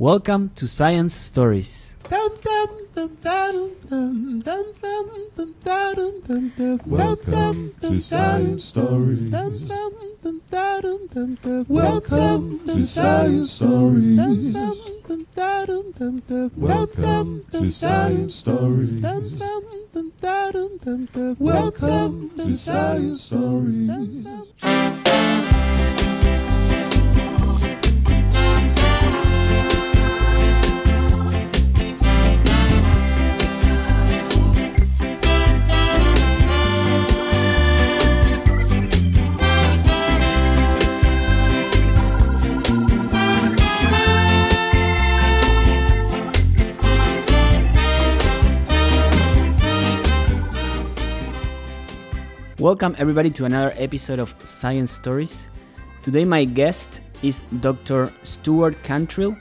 Welcome to Science Stories. Welcome to Science Stories. Welcome to Science Stories. Welcome to Science Stories. Welcome to Science Stories. Welcome everybody to another episode of Science Stories. Today my guest is Dr. Stuart Cantrill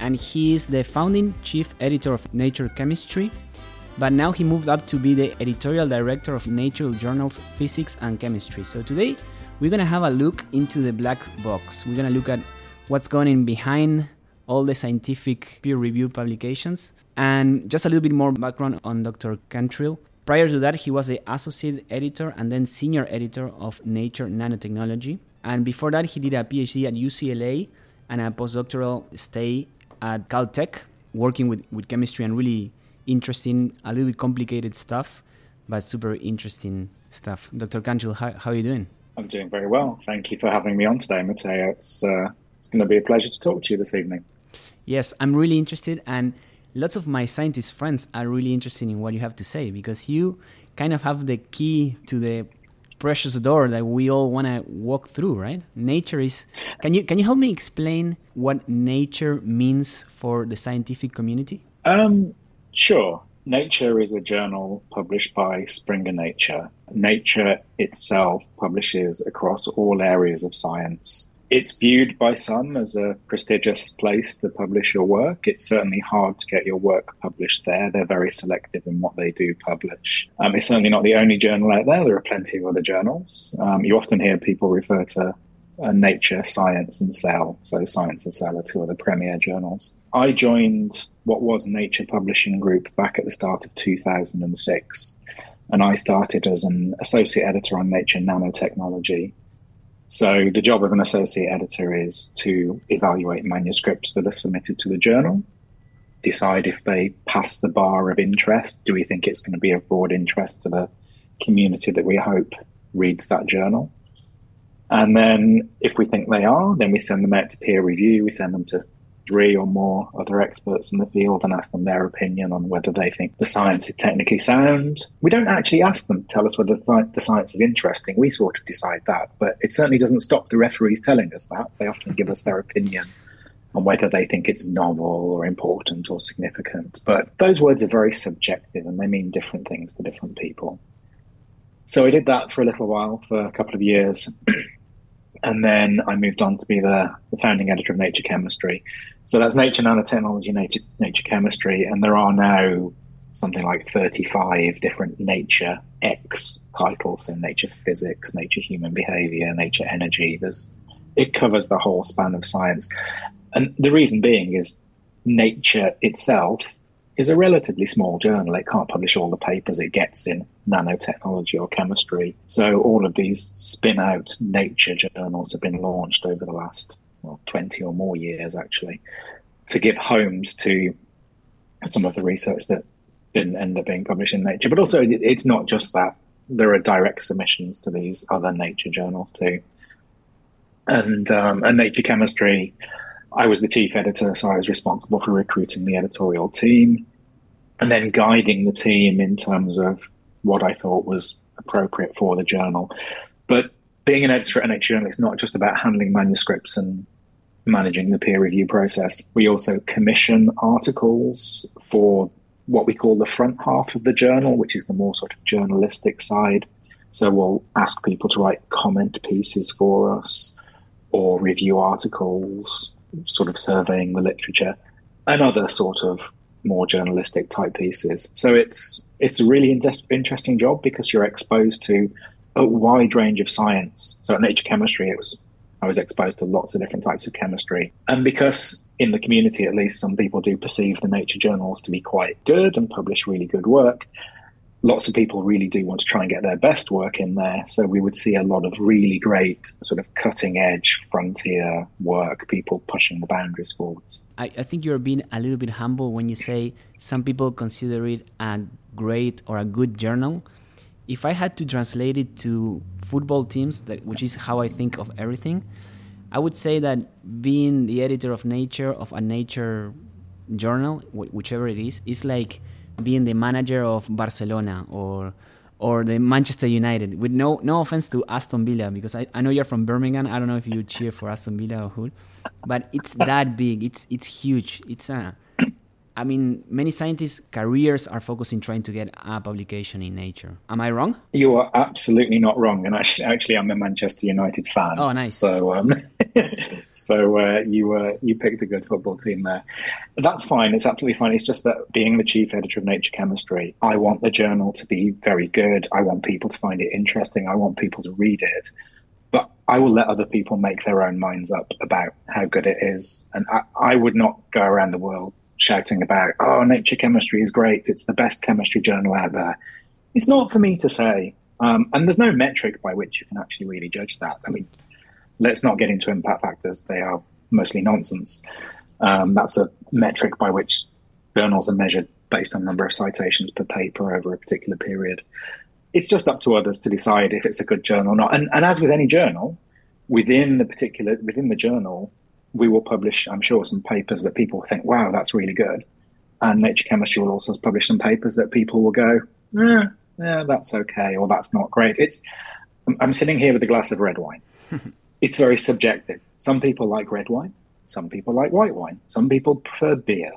and he is the founding chief editor of Nature Chemistry, but now he moved up to be the editorial director of Nature journals Physics and Chemistry. So today we're to have a look into the black box. We're to look at what's going on behind all the scientific peer reviewed publications and just a little bit more background on Dr. Cantrill. Prior to that, he was the associate editor and then senior editor of Nature Nanotechnology. And before that, he did a PhD at UCLA and a postdoctoral stay at Caltech, working with, with chemistry and really interesting, a little bit complicated stuff, but super interesting stuff. Dr. Cantrill, how, how are you doing? I'm doing very well. Thank you for having me on today, Matteo. It's, uh, it's going to be a pleasure to talk to you this evening. Yes, I'm really interested. And lots of my scientist friends are really interested in what you have to say because you kind of have the key to the precious door that we all want to walk through right? Nature is can you can you help me explain what nature means for the scientific community? Um sure. Nature is a journal published by springer nature. Nature itself publishes across all areas of science it's viewed by some as a prestigious place to publish your work. It's certainly hard to get your work published there. They're very selective in what they do publish. Um, it's certainly not the only journal out there. There are plenty of other journals. Um, you often hear people refer to uh, Nature, Science, and Cell. So Science and Cell are two of the premier journals. I joined what was Nature Publishing Group back at the start of 2006. And I started as an associate editor on Nature Nanotechnology so the job of an associate editor is to evaluate manuscripts that are submitted to the journal, decide if they pass the bar of interest. Do we think it's going to be of broad interest to the community that we hope reads that journal? And then if we think they are, then we send them out to peer review. We send them to three or more other experts in the field and ask them their opinion on whether they think the science is technically sound. We don't actually ask them to tell us whether the science is interesting. We sort of decide that, but it certainly doesn't stop the referees telling us that. They often give us their opinion on whether they think it's novel or important or significant. But those words are very subjective and they mean different things to different people. So I did that for a little while, for a couple of years. and then I moved on to be the, the, founding editor of Nature Chemistry. So that's Nature Nanotechnology, Nature, Nature Chemistry, and there are now something like 35 different Nature X titles, so Nature Physics, Nature Human Behavior, Nature Energy. There's it covers the whole span of science, and the reason being is Nature itself is a relatively small journal. It can't publish all the papers it gets in nanotechnology or chemistry. So all of these spin out nature journals have been launched over the last well, 20 or more years, actually, to give homes to some of the research that didn't end up being published in Nature. But also, it's not just that. There are direct submissions to these other nature journals too. And, um, and Nature Chemistry I was the chief editor, so I was responsible for recruiting the editorial team and then guiding the team in terms of what I thought was appropriate for the journal. But being an editor at NH Journal is not just about handling manuscripts and managing the peer review process. We also commission articles for what we call the front half of the journal, which is the more sort of journalistic side. So we'll ask people to write comment pieces for us or review articles sort of surveying the literature and other sort of more journalistic type pieces. So it's it's a really in- interesting job because you're exposed to a wide range of science. So at Nature Chemistry, it was I was exposed to lots of different types of chemistry. And because in the community, at least, some people do perceive the nature journals to be quite good and publish really good work, lots of people really do want to try and get their best work in there. So we would see a lot of really great, sort of cutting edge frontier work, people pushing the boundaries forwards. I, I think you're being a little bit humble when you say some people consider it a great or a good journal. If I had to translate it to football teams, that which is how I think of everything, I would say that being the editor of Nature of a Nature journal, whichever it is, is like being the manager of Barcelona or or the Manchester United. With no no offense to Aston Villa, because I, I know you're from Birmingham. I don't know if you cheer for Aston Villa or who, but it's that big. It's it's huge. It's a I mean, many scientists' careers are focused in trying to get a publication in Nature. Am I wrong? You are absolutely not wrong. And actually, actually I'm a Manchester United fan. Oh, nice. So, um, so uh, you uh, you picked a good football team there. That's fine. It's absolutely fine. It's just that being the chief editor of Nature Chemistry, I want the journal to be very good. I want people to find it interesting. I want people to read it but I will let other people make their own minds up about how good it is. And I, I, would not go around the world shouting about, oh, Nature Chemistry is great. It's the best chemistry journal out there. It's not for me to say. Um, and there's no metric by which you can actually really judge that. I mean, let's not get into impact factors. They are mostly nonsense. Um, that's a metric by which journals are measured based on number of citations per paper over a particular period. It's just up to others to decide if it's a good journal or not. And, and as with any journal, within the particular within the journal, we will publish, I'm sure, some papers that people think, wow, that's really good. And Nature Chemistry will also publish some papers that people will go, yeah, yeah, that's okay, or that's not great. It's, I'm sitting here with a glass of red wine. it's very subjective. Some people like red wine, some people like white wine, some people prefer beer.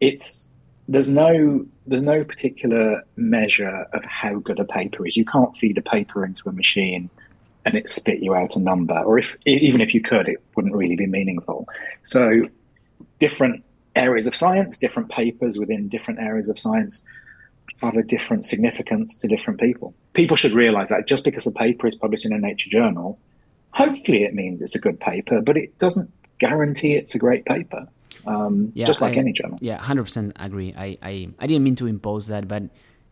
It's there's no there's no particular measure of how good a paper is. You can't feed a paper into a machine and it spit you out a number, or if even if you could, it wouldn't really be meaningful. So, different areas of science, different papers within different areas of science have a different significance to different people. People should realize that just because a paper is published in a Nature journal, hopefully it means it's a good paper, but it doesn't guarantee it's a great paper. Um, yeah, just like I, any journal. Yeah, hundred percent agree. I, I I didn't mean to impose that, but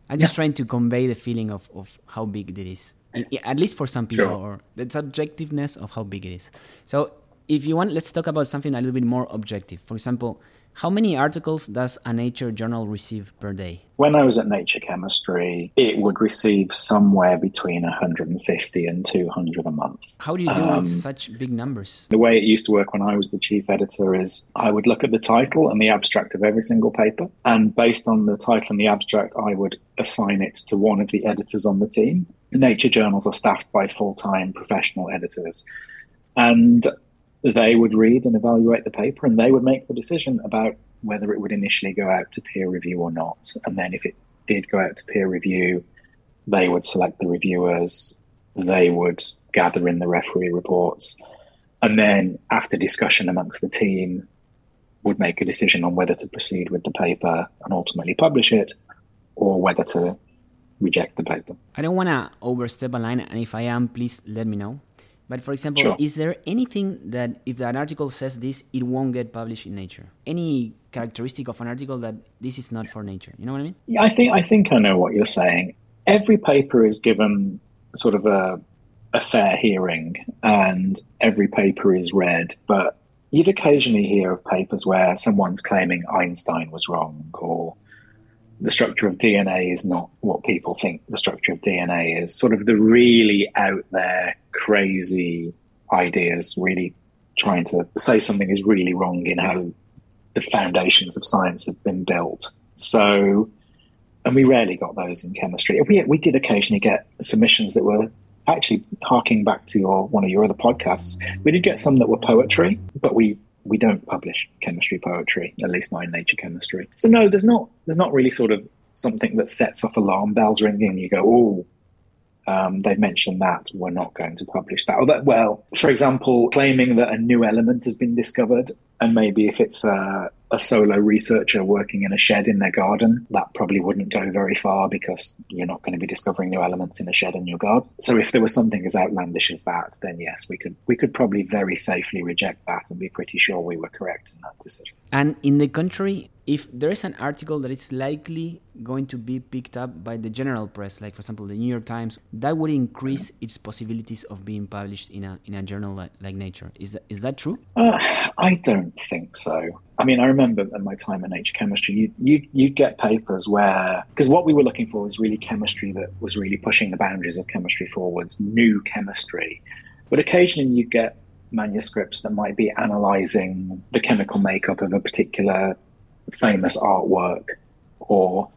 I'm just yeah. trying to convey the feeling of, of how big it is at least for some people, sure. or the subjectiveness of how big it is. So, if you want, let's talk about something a little bit more objective. For example, how many articles does a Nature journal receive per day? When I was at Nature Chemistry, it would receive somewhere between 150 and 200 a month. How do you deal um, with such big numbers? The way it used to work when I was the chief editor is I would look at the title and the abstract of every single paper. And based on the title and the abstract, I would assign it to one of the editors on the team. Nature journals are staffed by full time professional editors. And they would read and evaluate the paper and they would make the decision about whether it would initially go out to peer review or not. And then if it did go out to peer review, they would select the reviewers, they would gather in the referee reports, and then after discussion amongst the team, would make a decision on whether to proceed with the paper and ultimately publish it or whether to reject the paper. I don't want to overstep a line, and if I am, please let me know. But for example, sure. is there anything that if an article says this, it won't get published in Nature? Any characteristic of an article that this is not for Nature? You know what I mean? Yeah, I think I think I know what you're saying. Every paper is given sort of a a fair hearing, and every paper is read. But you'd occasionally hear of papers where someone's claiming Einstein was wrong, or the structure of DNA is not what people think the structure of DNA is. Sort of the really out there, crazy ideas, really trying to say something is really wrong in how the foundations of science have been built. So, and we rarely got those in chemistry. We, we did occasionally get submissions that were actually harking back to your one of your other podcasts. We did get some that were poetry, but we we don't publish chemistry poetry, at least not in Nature Chemistry. So no, there's not there's not really sort of something that sets off alarm bells ringing. You go, oh, um, they've mentioned that we're not going to publish that. That, well, for example, claiming that a new element has been discovered, and maybe if it's a, a solo researcher working in a shed in their garden, that probably wouldn't go very far because you're not going to be discovering new elements in a shed in your garden. So if there was something as outlandish as that, then yes, we could we could probably very safely reject that and be pretty sure we were correct in that decision. And in the contrary, if there is an article that is likely going to be picked up by the general press, like for example the New York Times, that would increase its possibilities of being published in a in a journal like, like Nature. Is that is that true? Uh, I don't think so. I mean, I remember in my time in Nature Chemistry, you you you'd get papers where because what we were looking for was really chemistry that was really pushing the boundaries of chemistry forwards, new chemistry. But occasionally you'd get manuscripts that might be analyzing the chemical makeup of a particular famous artwork or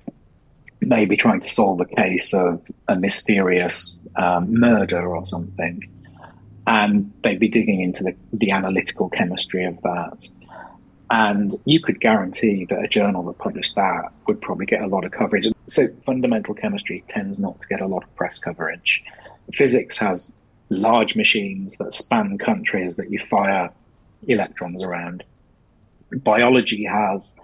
maybe trying to solve a case of a mysterious um, murder or something. And they'd be digging into the, the analytical chemistry of that. And you could guarantee that a journal that published that would probably get a lot of coverage. So, fundamental chemistry tends not to get a lot of press coverage. Physics has large machines that span countries that you fire electrons around. Biology has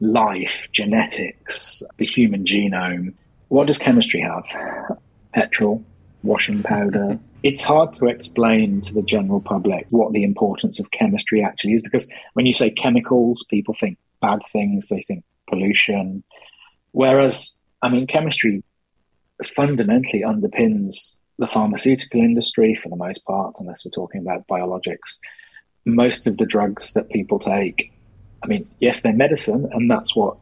life, genetics, the human genome. What does chemistry have? Petrol, washing powder. It's hard to explain to the general public what the importance of chemistry actually is because when you say chemicals, people think bad things, they think pollution. Whereas, I mean, chemistry fundamentally underpins the pharmaceutical industry for the most part, unless we're talking about biologics. Most of the drugs that people take, I mean, yes, they're medicine, and that's what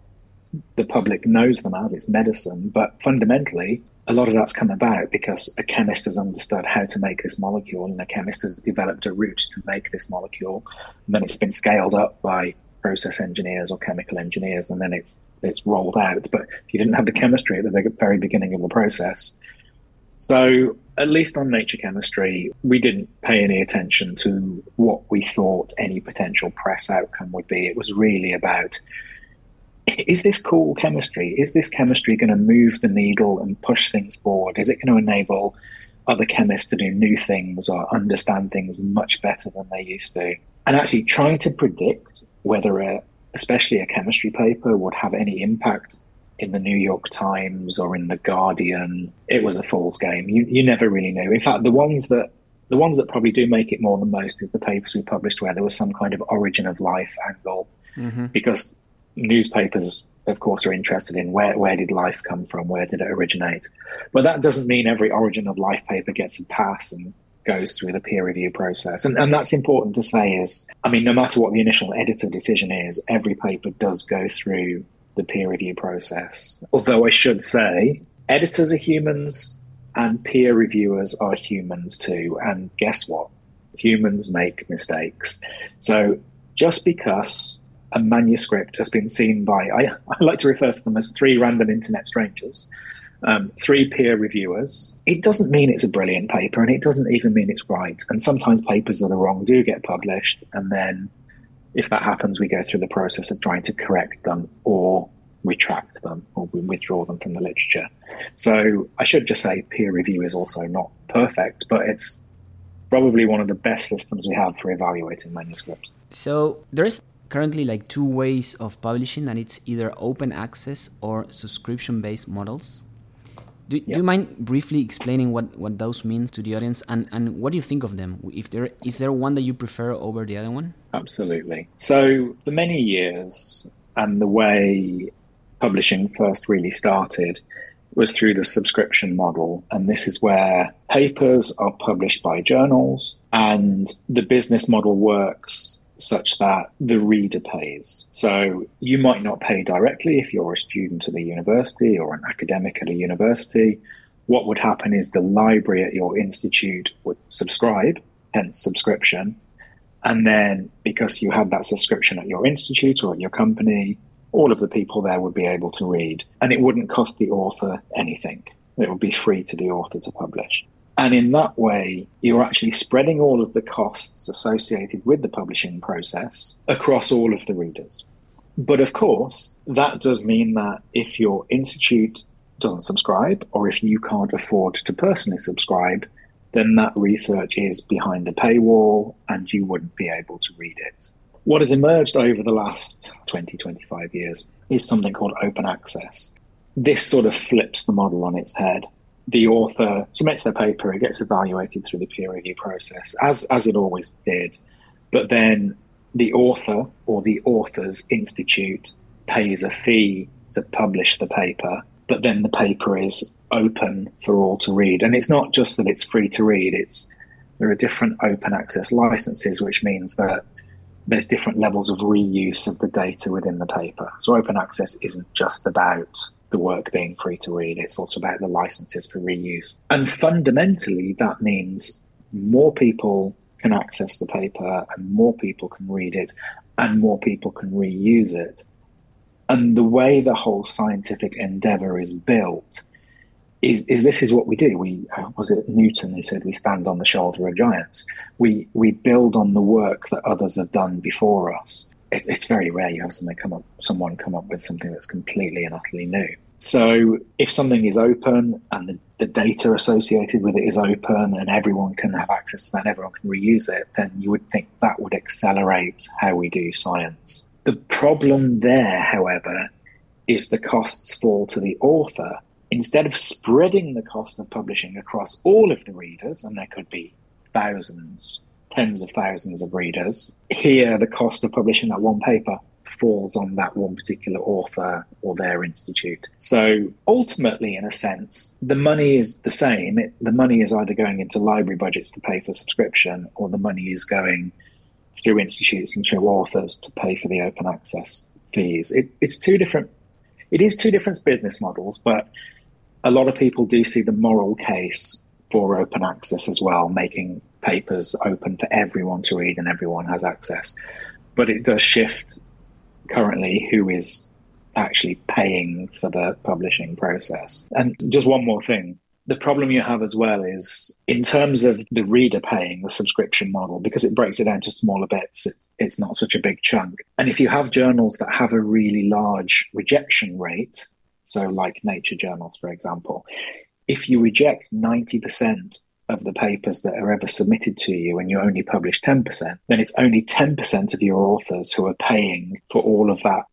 the public knows them as it's medicine, but fundamentally, a lot of that's come about because a chemist has understood how to make this molecule, and a chemist has developed a route to make this molecule. And then it's been scaled up by process engineers or chemical engineers, and then it's it's rolled out. But if you didn't have the chemistry at the very beginning of the process, so, at least on nature chemistry, we didn't pay any attention to what we thought any potential press outcome would be. It was really about is this cool chemistry? Is this chemistry going to move the needle and push things forward? Is it going to enable other chemists to do new things or understand things much better than they used to? And actually, trying to predict whether a, especially a chemistry paper would have any impact in the New York Times or in the Guardian, it was a fool's game. You you never really knew. In fact, the ones that the ones that probably do make it more than most is the papers we published where there was some kind of origin of life angle, mm-hmm. because newspapers, of course, are interested in where where did life come from, where did it originate. But that doesn't mean every origin of life paper gets a pass and goes through the peer review process. And, and that's important to say is, I mean, no matter what the initial editor decision is, every paper does go through the peer review process. Although I should say, editors are humans and peer reviewers are humans too. And guess what? Humans make mistakes. So just because a manuscript has been seen by, I, I like to refer to them as three random internet strangers, um, three peer reviewers, it doesn't mean it's a brilliant paper and it doesn't even mean it's right. And sometimes papers that are wrong do get published and then if that happens, we go through the process of trying to correct them or retract them or we withdraw them from the literature. So I should just say peer review is also not perfect, but it's probably one of the best systems we have for evaluating manuscripts. So there's currently like two ways of publishing and it's either open access or subscription based models do, yep. do you mind briefly explaining what, what those mean to the audience and, and what do you think of them? If there is there one that you prefer over the other one? Absolutely. So for many years and the way publishing first really started was through the subscription model. And this is where papers are published by journals and the business model works such that the reader pays. So you might not pay directly if you're a student at a university or an academic at a university. What would happen is the library at your institute would subscribe, hence subscription. And then because you had that subscription at your institute or at your company, all of the people there would be able to read. And it wouldn't cost the author anything. It would be free to the author to publish. And in that way, you're actually spreading all of the costs associated with the publishing process across all of the readers. But of course, that does mean that if your institute doesn't subscribe, or if you can't afford to personally subscribe, then that research is behind a paywall and you wouldn't be able to read it. what has emerged over the last 20, 25 years is something called open access. This sort of flips the model on its head. The author submits their paper, it gets evaluated through the peer review process, as, as it always did. But then the author or the authors institute pays a fee to publish the paper, but then the paper is open for all to read. And it's not just that it's free to read, it's there are different open access licenses, which means that there's different levels of reuse of the data within the paper. So open access isn't just about the work being free to read, it's also about the licenses for reuse. And fundamentally, that means more people can access the paper and more people can read it and more people can reuse it. And the way the whole scientific endeavor is built is, is this is what we do. We uh, was it Newton who said we stand on the shoulder of giants. We we build on the work that others have done before us. It's, it's very rare you have something come up, someone come up with something that's completely and utterly new. So if something is open and the, the data associated with it is open and everyone can have access to that, and everyone can reuse it, then you would think that would accelerate how we do science. The problem there, however, is the costs fall to the author instead of spreading the cost of publishing across all of the readers, and there could be thousands, tens of thousands of readers, here the cost of publishing that one paper falls on that one particular author or their institute. So ultimately, in a sense, the money is the same. It, the money is either going into library budgets to pay for subscription, or the money is going through institutes and through authors to pay for the open access fees. It, it's two different. It is two different business models, but a lot of people do see the moral case for open access as well, making papers open for everyone to read and everyone has access. But it does shift currently who is actually paying for the publishing process. And just one more thing. The problem you have as well is in terms of the reader paying the subscription model, because it breaks it down to smaller bits, it's, it's not such a big chunk. And if you have journals that have a really large rejection rate, so, like nature journals, for example, if you reject 90% of the papers that are ever submitted to you and you only publish 10%, then it's only 10% of your authors who are paying for all of that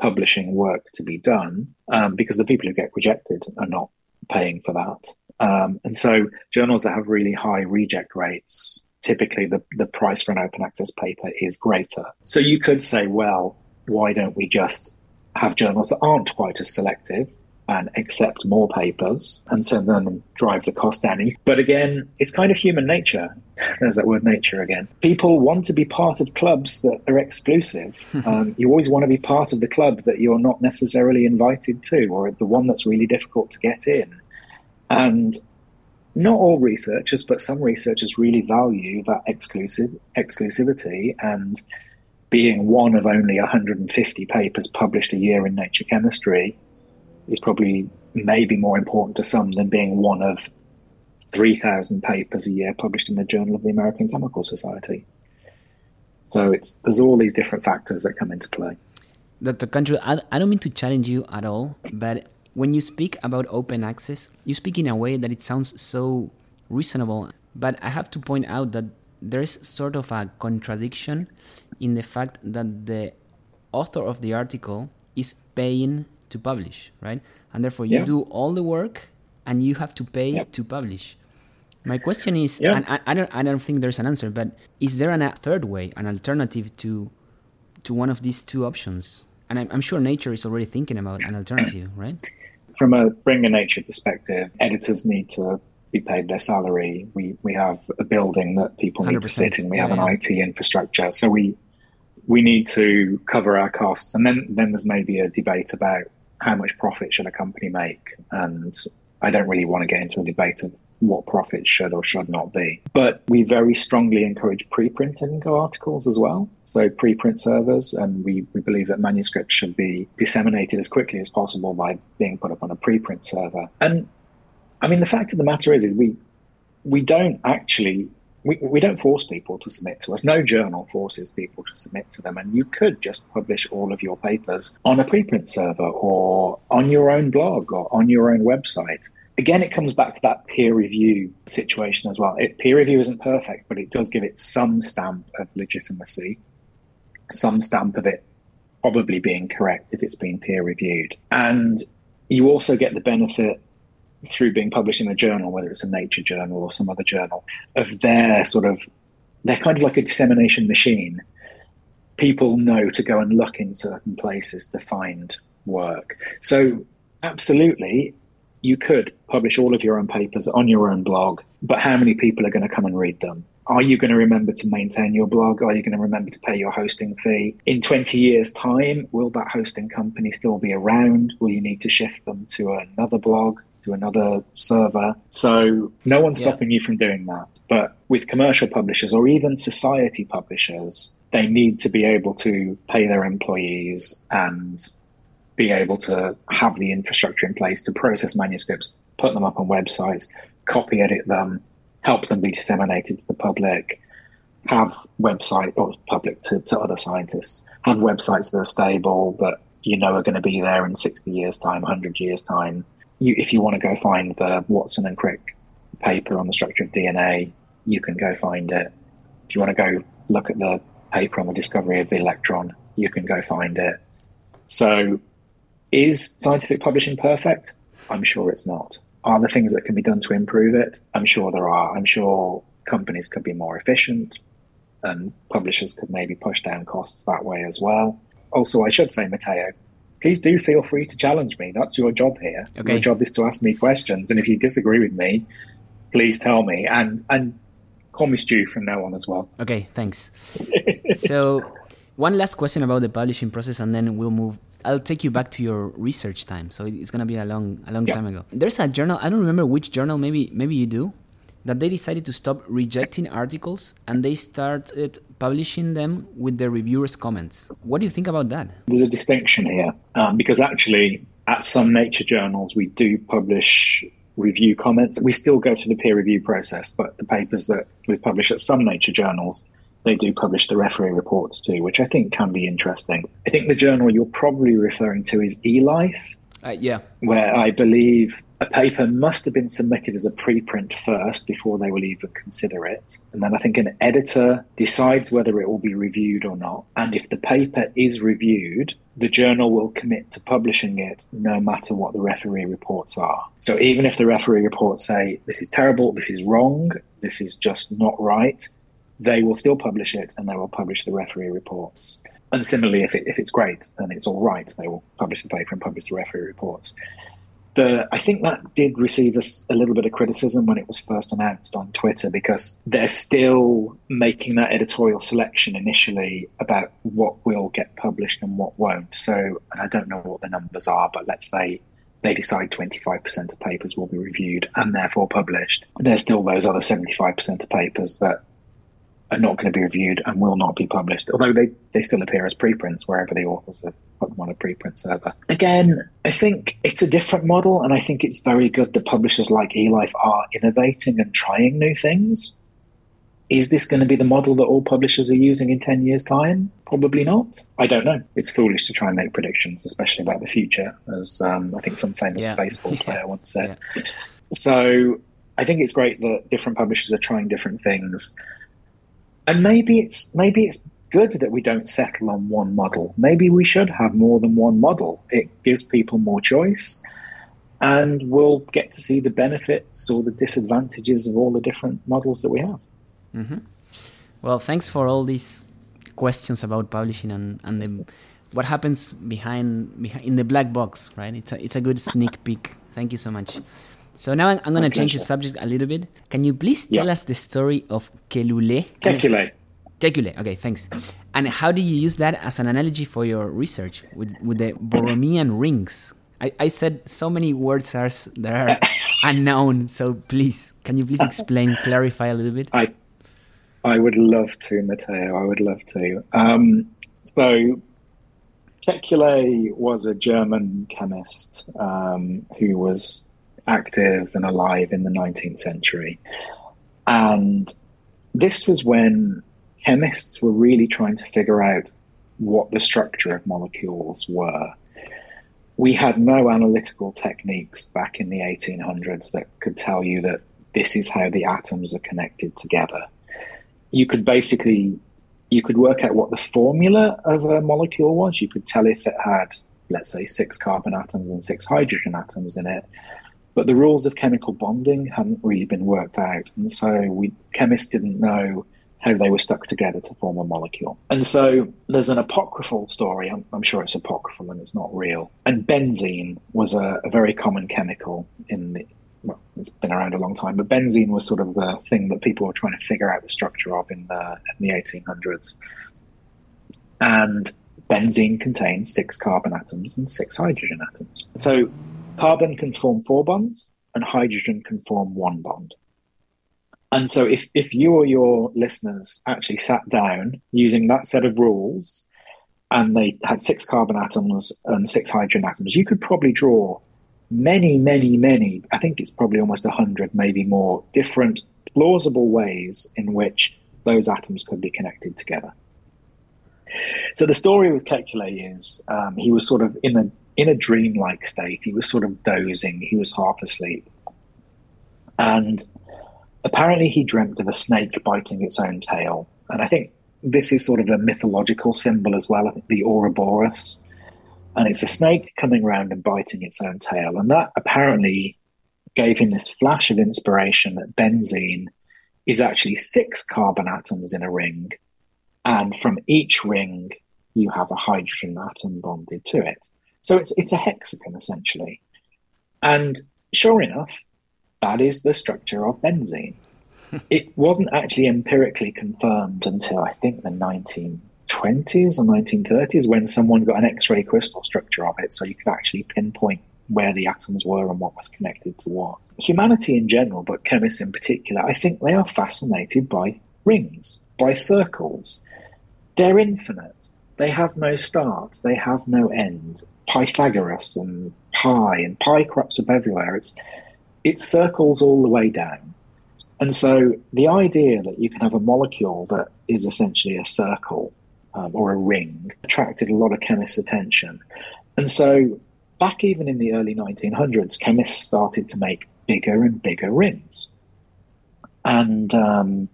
publishing work to be done um, because the people who get rejected are not paying for that. Um, and so, journals that have really high reject rates, typically the, the price for an open access paper is greater. So, you could say, well, why don't we just have journals that aren't quite as selective and accept more papers and so then drive the cost down. But again, it's kind of human nature. There's that word nature again. People want to be part of clubs that are exclusive. um, you always want to be part of the club that you're not necessarily invited to or the one that's really difficult to get in. And not all researchers, but some researchers really value that exclusive exclusivity and being one of only 150 papers published a year in Nature Chemistry is probably maybe more important to some than being one of 3,000 papers a year published in the Journal of the American Chemical Society. So it's there's all these different factors that come into play. Dr. Cantrill, I, I don't mean to challenge you at all, but when you speak about open access, you speak in a way that it sounds so reasonable. But I have to point out that there's sort of a contradiction in the fact that the author of the article is paying to publish, right? And therefore, you yeah. do all the work and you have to pay to publish. My question is, yeah. and I, I, don't, I don't think there's an answer, but is there an, a third way, an alternative to, to one of these two options? And I'm, I'm sure Nature is already thinking about an alternative, right? From a Springer Nature perspective, editors need to be paid their salary. We we have a building that people need to sit in. We yeah, have an yeah. IT infrastructure, so we we need to cover our costs. And then then there's maybe a debate about how much profit should a company make. And I don't really want to get into a debate of what profit should or should not be. But we very strongly encourage preprinting of articles as well. So preprint servers, and we, we believe that manuscripts should be disseminated as quickly as possible by being put up on a preprint server. And I mean, the fact of the matter is, is we we don't actually we, we don't force people to submit to us. No journal forces people to submit to them, and you could just publish all of your papers on a preprint server or on your own blog or on your own website. Again, it comes back to that peer review situation as well. It, peer review isn't perfect, but it does give it some stamp of legitimacy. some stamp of it probably being correct if it's been peer reviewed. And you also get the benefit through being published in a journal, whether it's a nature journal or some other journal, of their sort of, they're kind of like a dissemination machine. People know to go and look in certain places to find work. So, absolutely, you could publish all of your own papers on your own blog, but how many people are going to come and read them? Are you going to remember to maintain your blog? Are you going to remember to pay your hosting fee? In 20 years' time, will that hosting company still be around? Will you need to shift them to another blog? To another server. So no one's Yeah. stopping you from doing that. But with commercial publishers or even society publishers, they need to be able to pay their employees and be able to have the infrastructure in place to process manuscripts, put them up on websites, copy edit them, help them be disseminated to the public, have website or public to, to other scientists, have websites that are stable that you know are going to be there in 60 years' time, 100 years' time. You, if you want to go find the Watson and Crick paper on the structure of DNA, you can go find it. If you want to go look at the paper on the discovery of the electron, you can go find it. So, is scientific publishing perfect? I'm sure it's not. Are there things that can be done to improve it? I'm sure there are. I'm sure companies could be more efficient and publishers could maybe push down costs that way as well. Also, I should say, Matteo, please do feel free to challenge me. That's your job here. Okay. Your job is to ask me questions. And if you disagree with me, please tell me. And, and call me Stu from now on as well. Okay, thanks. so, one last question about the publishing process, and then we'll move. I'll take you back to your research time. So it's gonna be a long, a long Yeah. time ago. There's a journal. I don't remember which journal. Maybe, maybe you do. That they decided to stop rejecting articles and they started publishing them with the reviewers' comments. What do you think about that? There's a distinction here um, because actually, at some nature journals, we do publish review comments. We still go through the peer review process, but the papers that we publish at some nature journals, they do publish the referee reports too, which I think can be interesting. I think the journal you're probably referring to is eLife, Uh, yeah. where I believe a paper must have been submitted as a preprint first before they will even consider it. And then I think an editor decides whether it will be reviewed or not. And if the paper is reviewed, the journal will commit to publishing it no matter what the referee reports are. So even if the referee reports say, this is terrible, this is wrong, this is just not right, they will still publish it and they will publish the referee reports. And similarly, if, it, if it's great and it's all right, they will publish the paper and publish the referee reports. The, I think that did receive us a little bit of criticism when it was first announced on Twitter because they're still making that editorial selection initially about what will get published and what won't. So I don't know what the numbers are, but let's say they decide 25% of papers will be reviewed and therefore published. There's still those other 75% of papers that are not going to be reviewed and will not be published, although they, they still appear as preprints wherever the authors have them on a preprint server. Again, I think it's a different model, and I think it's very good that publishers like eLife are innovating and trying new things. Is this going to be the model that all publishers are using in 10 years' time? Probably not. I don't know. It's foolish to try and make predictions, especially about the future, as um, I think some famous Yeah. baseball Yeah. player once said. So I think it's great that different publishers are trying different things. And maybe it's maybe it's good that we don't settle on one model. Maybe we should have more than one model. It gives people more choice and we'll get to see the benefits or the disadvantages of all the different models that we have. Mm-hmm. Well, thanks for all these questions about publishing and, and the, what happens behind, behind in the black box, right? It's a, it's a good sneak peek. Thank you so much. So now I'm, I'm going to change the subject a little bit. Can you please tell Yeah. us the story of Kelule? And- Kekule. Okay, thanks. And how do you use that as an analogy for your research with, with the Borromean rings? I, I said so many words are, that are unknown. So please, can you please explain, clarify a little bit? I I would love to, Matteo. I would love to. Um, so, Kekule was a German chemist um, who was active and alive in the 19th century. And this was when chemists were really trying to figure out what the structure of molecules were. We had no analytical techniques back in the 1800s that could tell you that this is how the atoms are connected together you could basically you could work out what the formula of a molecule was. You could tell if it had, let's say, six carbon atoms and six hydrogen atoms in it. But the rules of chemical bonding hadn't really been worked out. And so we chemists didn't know how they were stuck together to form a molecule. And so there's an apocryphal story. I'm, I'm sure it's apocryphal and it's not real. And benzene was a, a very common chemical in the well, it's been around a long time, but benzene was sort of the thing that people were trying to figure out the structure of in the, in the 1800s. And benzene contains six carbon atoms and six hydrogen atoms. So carbon can form four bonds, and hydrogen can form one bond. And so if, if you or your listeners actually sat down using that set of rules and they had six carbon atoms and six hydrogen atoms, you could probably draw many, many, many, I think it's probably almost 100, maybe more, different plausible ways in which those atoms could be connected together. So the story with Kekule is um, he was sort of in a in a dreamlike state. He was sort of dozing. He was half asleep, and apparently he dreamt of a snake biting its own tail. And I think this is sort of a mythological symbol as well. The Ouroboros, and it's a snake coming around and biting its own tail. And that apparently gave him this flash of inspiration that benzene is actually six carbon atoms in a ring. And from each ring, you have a hydrogen atom bonded to it. So it's, it's a hexagon essentially. And sure enough, that is the structure of benzene. it wasn't actually empirically confirmed until I think the 1920s or 1930s when someone got an X-ray crystal structure of it, so you could actually pinpoint where the atoms were and what was connected to what. Humanity in general, but chemists in particular, I think they are fascinated by rings, by circles. They're infinite. They have no start. They have no end. Pythagoras and pi and pi crops up everywhere. It's it circles all the way down. And so the idea that you can have a molecule that is essentially a circle um, or a ring attracted a lot of chemists' attention. And so, back even in the early 1900s, chemists started to make bigger and bigger rings. And um,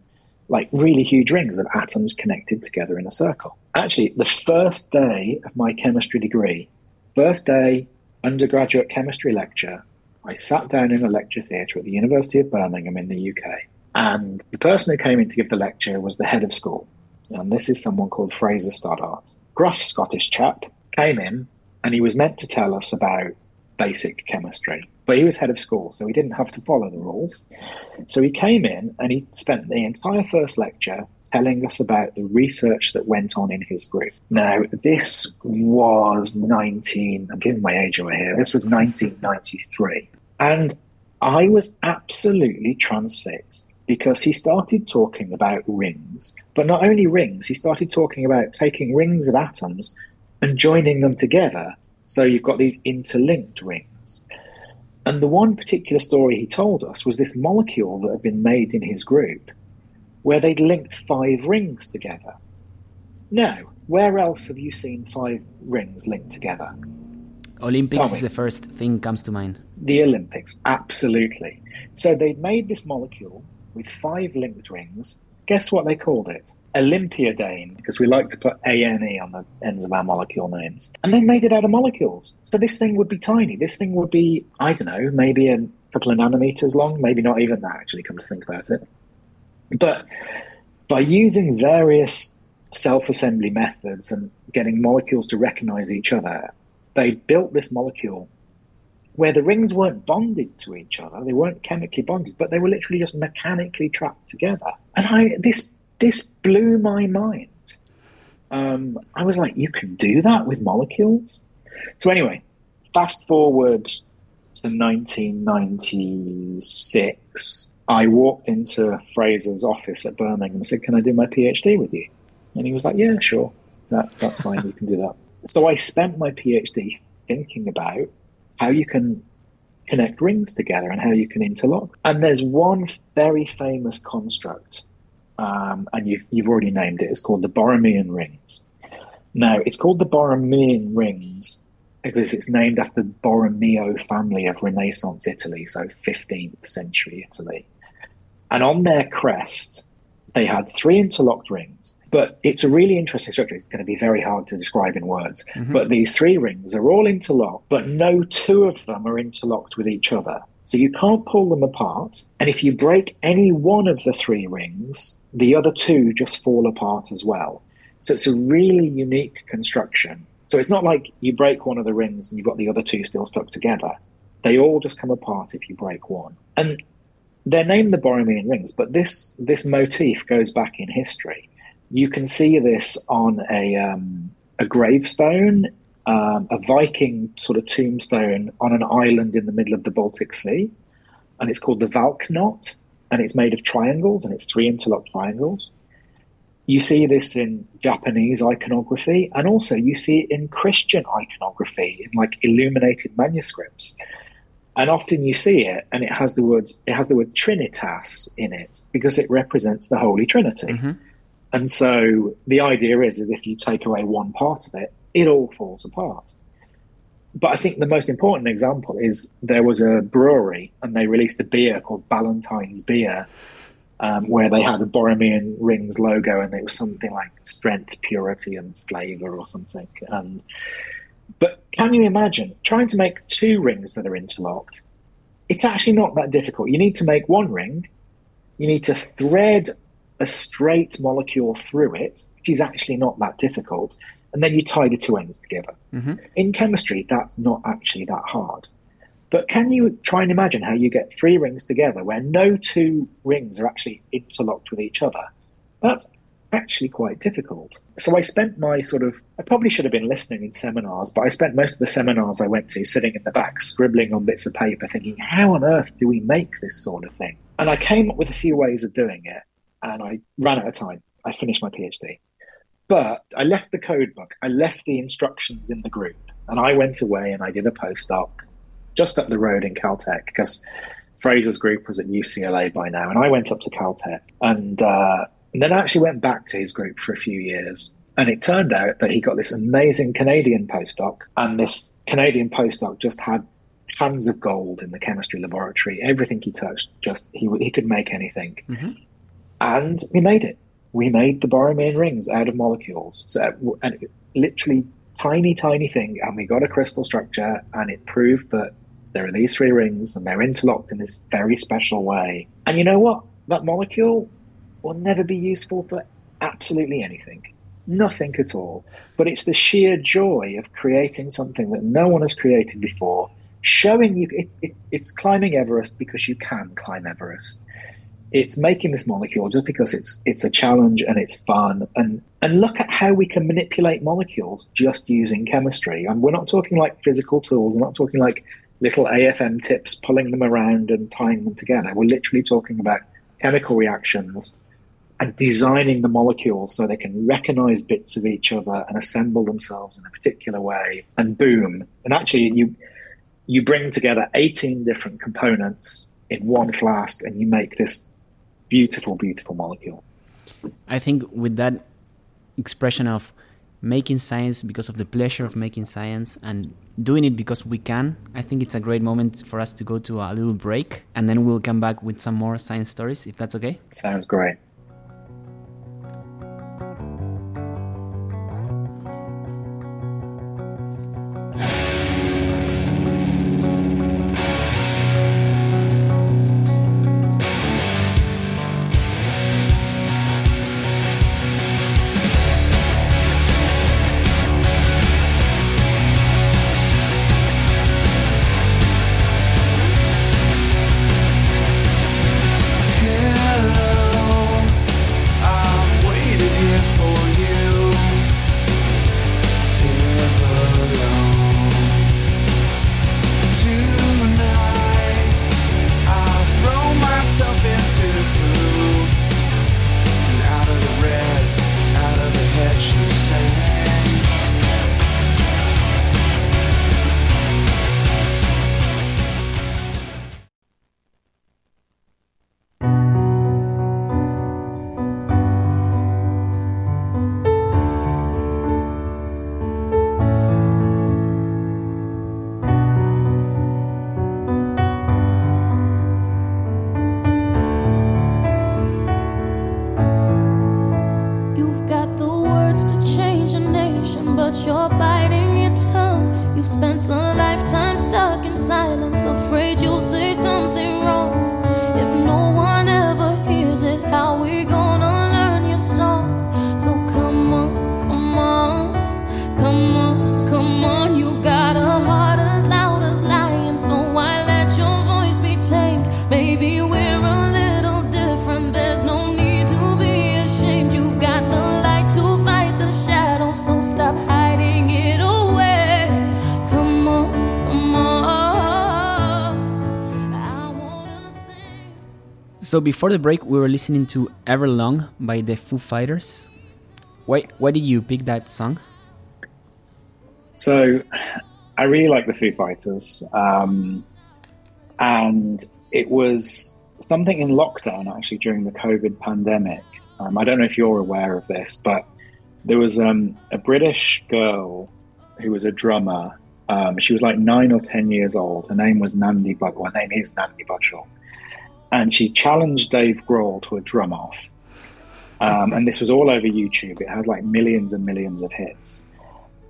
like really huge rings of atoms connected together in a circle. Actually, the first day of my chemistry degree, first day undergraduate chemistry lecture, I sat down in a lecture theatre at the University of Birmingham in the UK. And the person who came in to give the lecture was the head of school. And this is someone called Fraser Stoddart. Gruff Scottish chap came in and he was meant to tell us about basic chemistry. But he was head of school, so he didn't have to follow the rules. So he came in and he spent the entire first lecture telling us about the research that went on in his group. Now, this was 19, I'm giving my age away here, this was 1993. And I was absolutely transfixed because he started talking about rings, but not only rings, he started talking about taking rings of atoms and joining them together. So you've got these interlinked rings. And the one particular story he told us was this molecule that had been made in his group where they'd linked five rings together. Now, where else have you seen five rings linked together? Olympics is the first thing comes to mind. The Olympics, absolutely. So they'd made this molecule with five linked rings. Guess what they called it? Olympiadane, because we like to put ANE on the ends of our molecule names. And they made it out of molecules. So this thing would be tiny. This thing would be, I don't know, maybe a couple of nanometers long, maybe not even that, actually, come to think about it. But by using various self assembly methods and getting molecules to recognize each other, they built this molecule where the rings weren't bonded to each other, they weren't chemically bonded, but they were literally just mechanically trapped together. And I this this blew my mind. Um, I was like, you can do that with molecules. So anyway, fast forward to 1996. I walked into Fraser's office at Birmingham and said, "Can I do my PhD with you?" And he was like, "Yeah, sure. That, that's fine. you can do that." So I spent my PhD thinking about how you can connect rings together and how you can interlock. And there's one very famous construct, um, and you've, you've already named it. It's called the Borromean rings. Now, it's called the Borromean rings because it's named after the Borromeo family of Renaissance Italy, so 15th century Italy. And on their crest, they had three interlocked rings, but it's a really interesting structure. It's going to be very hard to describe in words. Mm-hmm. But these three rings are all interlocked, but no two of them are interlocked with each other. So you can't pull them apart. And if you break any one of the three rings, the other two just fall apart as well. So it's a really unique construction. So it's not like you break one of the rings and you've got the other two still stuck together. They all just come apart if you break one. And they're named the Borromean rings, but this this motif goes back in history. You can see this on a um, a gravestone, um, a Viking sort of tombstone on an island in the middle of the Baltic Sea, and it's called the Valknut, and it's made of triangles, and it's three interlocked triangles. You see this in Japanese iconography, and also you see it in Christian iconography in like illuminated manuscripts and often you see it and it has the words it has the word trinitas in it because it represents the holy trinity. Mhm. and so the idea is is if you take away one part of it it all falls apart. But i think the most important example is there was a brewery and they released a beer called ballantine's beer um, where they had a Borromean rings logo and it was something like strength purity and flavor or something. And but can you imagine trying to make two rings that are interlocked? It's actually not that difficult. You need to make one ring, you need to thread a straight molecule through it, which is actually not that difficult, and then you tie the two ends together. Mhm. In chemistry, that's not actually that hard. But can you try and imagine how you get three rings together where no two rings are actually interlocked with each other? That's actually quite difficult. So I spent my sort of, I probably should have been listening in seminars, but I spent most of the seminars I went to sitting in the back, scribbling on bits of paper, thinking, how on earth do we make this sort of thing? And I came up with a few ways of doing it, and I ran out of time. I finished my PhD. But I left the code book, I left the instructions in the group, and I went away and I did a postdoc just up the road in Caltech because Fraser's group was at UCLA by now, and I went up to Caltech, and, uh, and then I actually went back to his group for a few years. And it turned out that he got this amazing Canadian postdoc, and this Canadian postdoc just had tons of gold in the chemistry laboratory. Everything he touched, just he he could make anything, Mhm. and we made it. We made the Borromean rings out of molecules, so and literally tiny, tiny thing, and we got a crystal structure, and it proved that there are these three rings, and they're interlocked in this very special way. And you know what? That molecule will never be useful for absolutely anything. Nothing at all. But it's the sheer joy of creating something that no one has created before, showing you it, it, it's climbing Everest because you can climb Everest. It's making this molecule just because it's it's a challenge and it's fun and and look at how we can manipulate molecules just using chemistry. And we're not talking like physical tools. We're not talking like little AFM tips pulling them around and tying them together. We're literally talking about chemical reactions and designing the molecules so they can recognize bits of each other and assemble themselves in a particular way and boom. And actually you you bring together 18 different components in one flask and you make this beautiful beautiful molecule. I think with that expression of making science because of the pleasure of making science and doing it because we can, I think it's a great moment for us to go to a little break and then we'll come back with some more science stories, if that's okay. sounds great So before the break, we were listening to Everlong by the Foo Fighters. Why why did you pick that song? So I really like the Foo Fighters. Um, and it was something in lockdown actually during the COVID pandemic. Um, I don't know if you're aware of this, but there was um, a British girl who was a drummer. Um, she was like nine or 10 years old. Her name was Nandi Buckle. Her name is Nandi Bushell. And she challenged Dave Grohl to a drum off. Um, and this was all over YouTube. It had like millions and millions of hits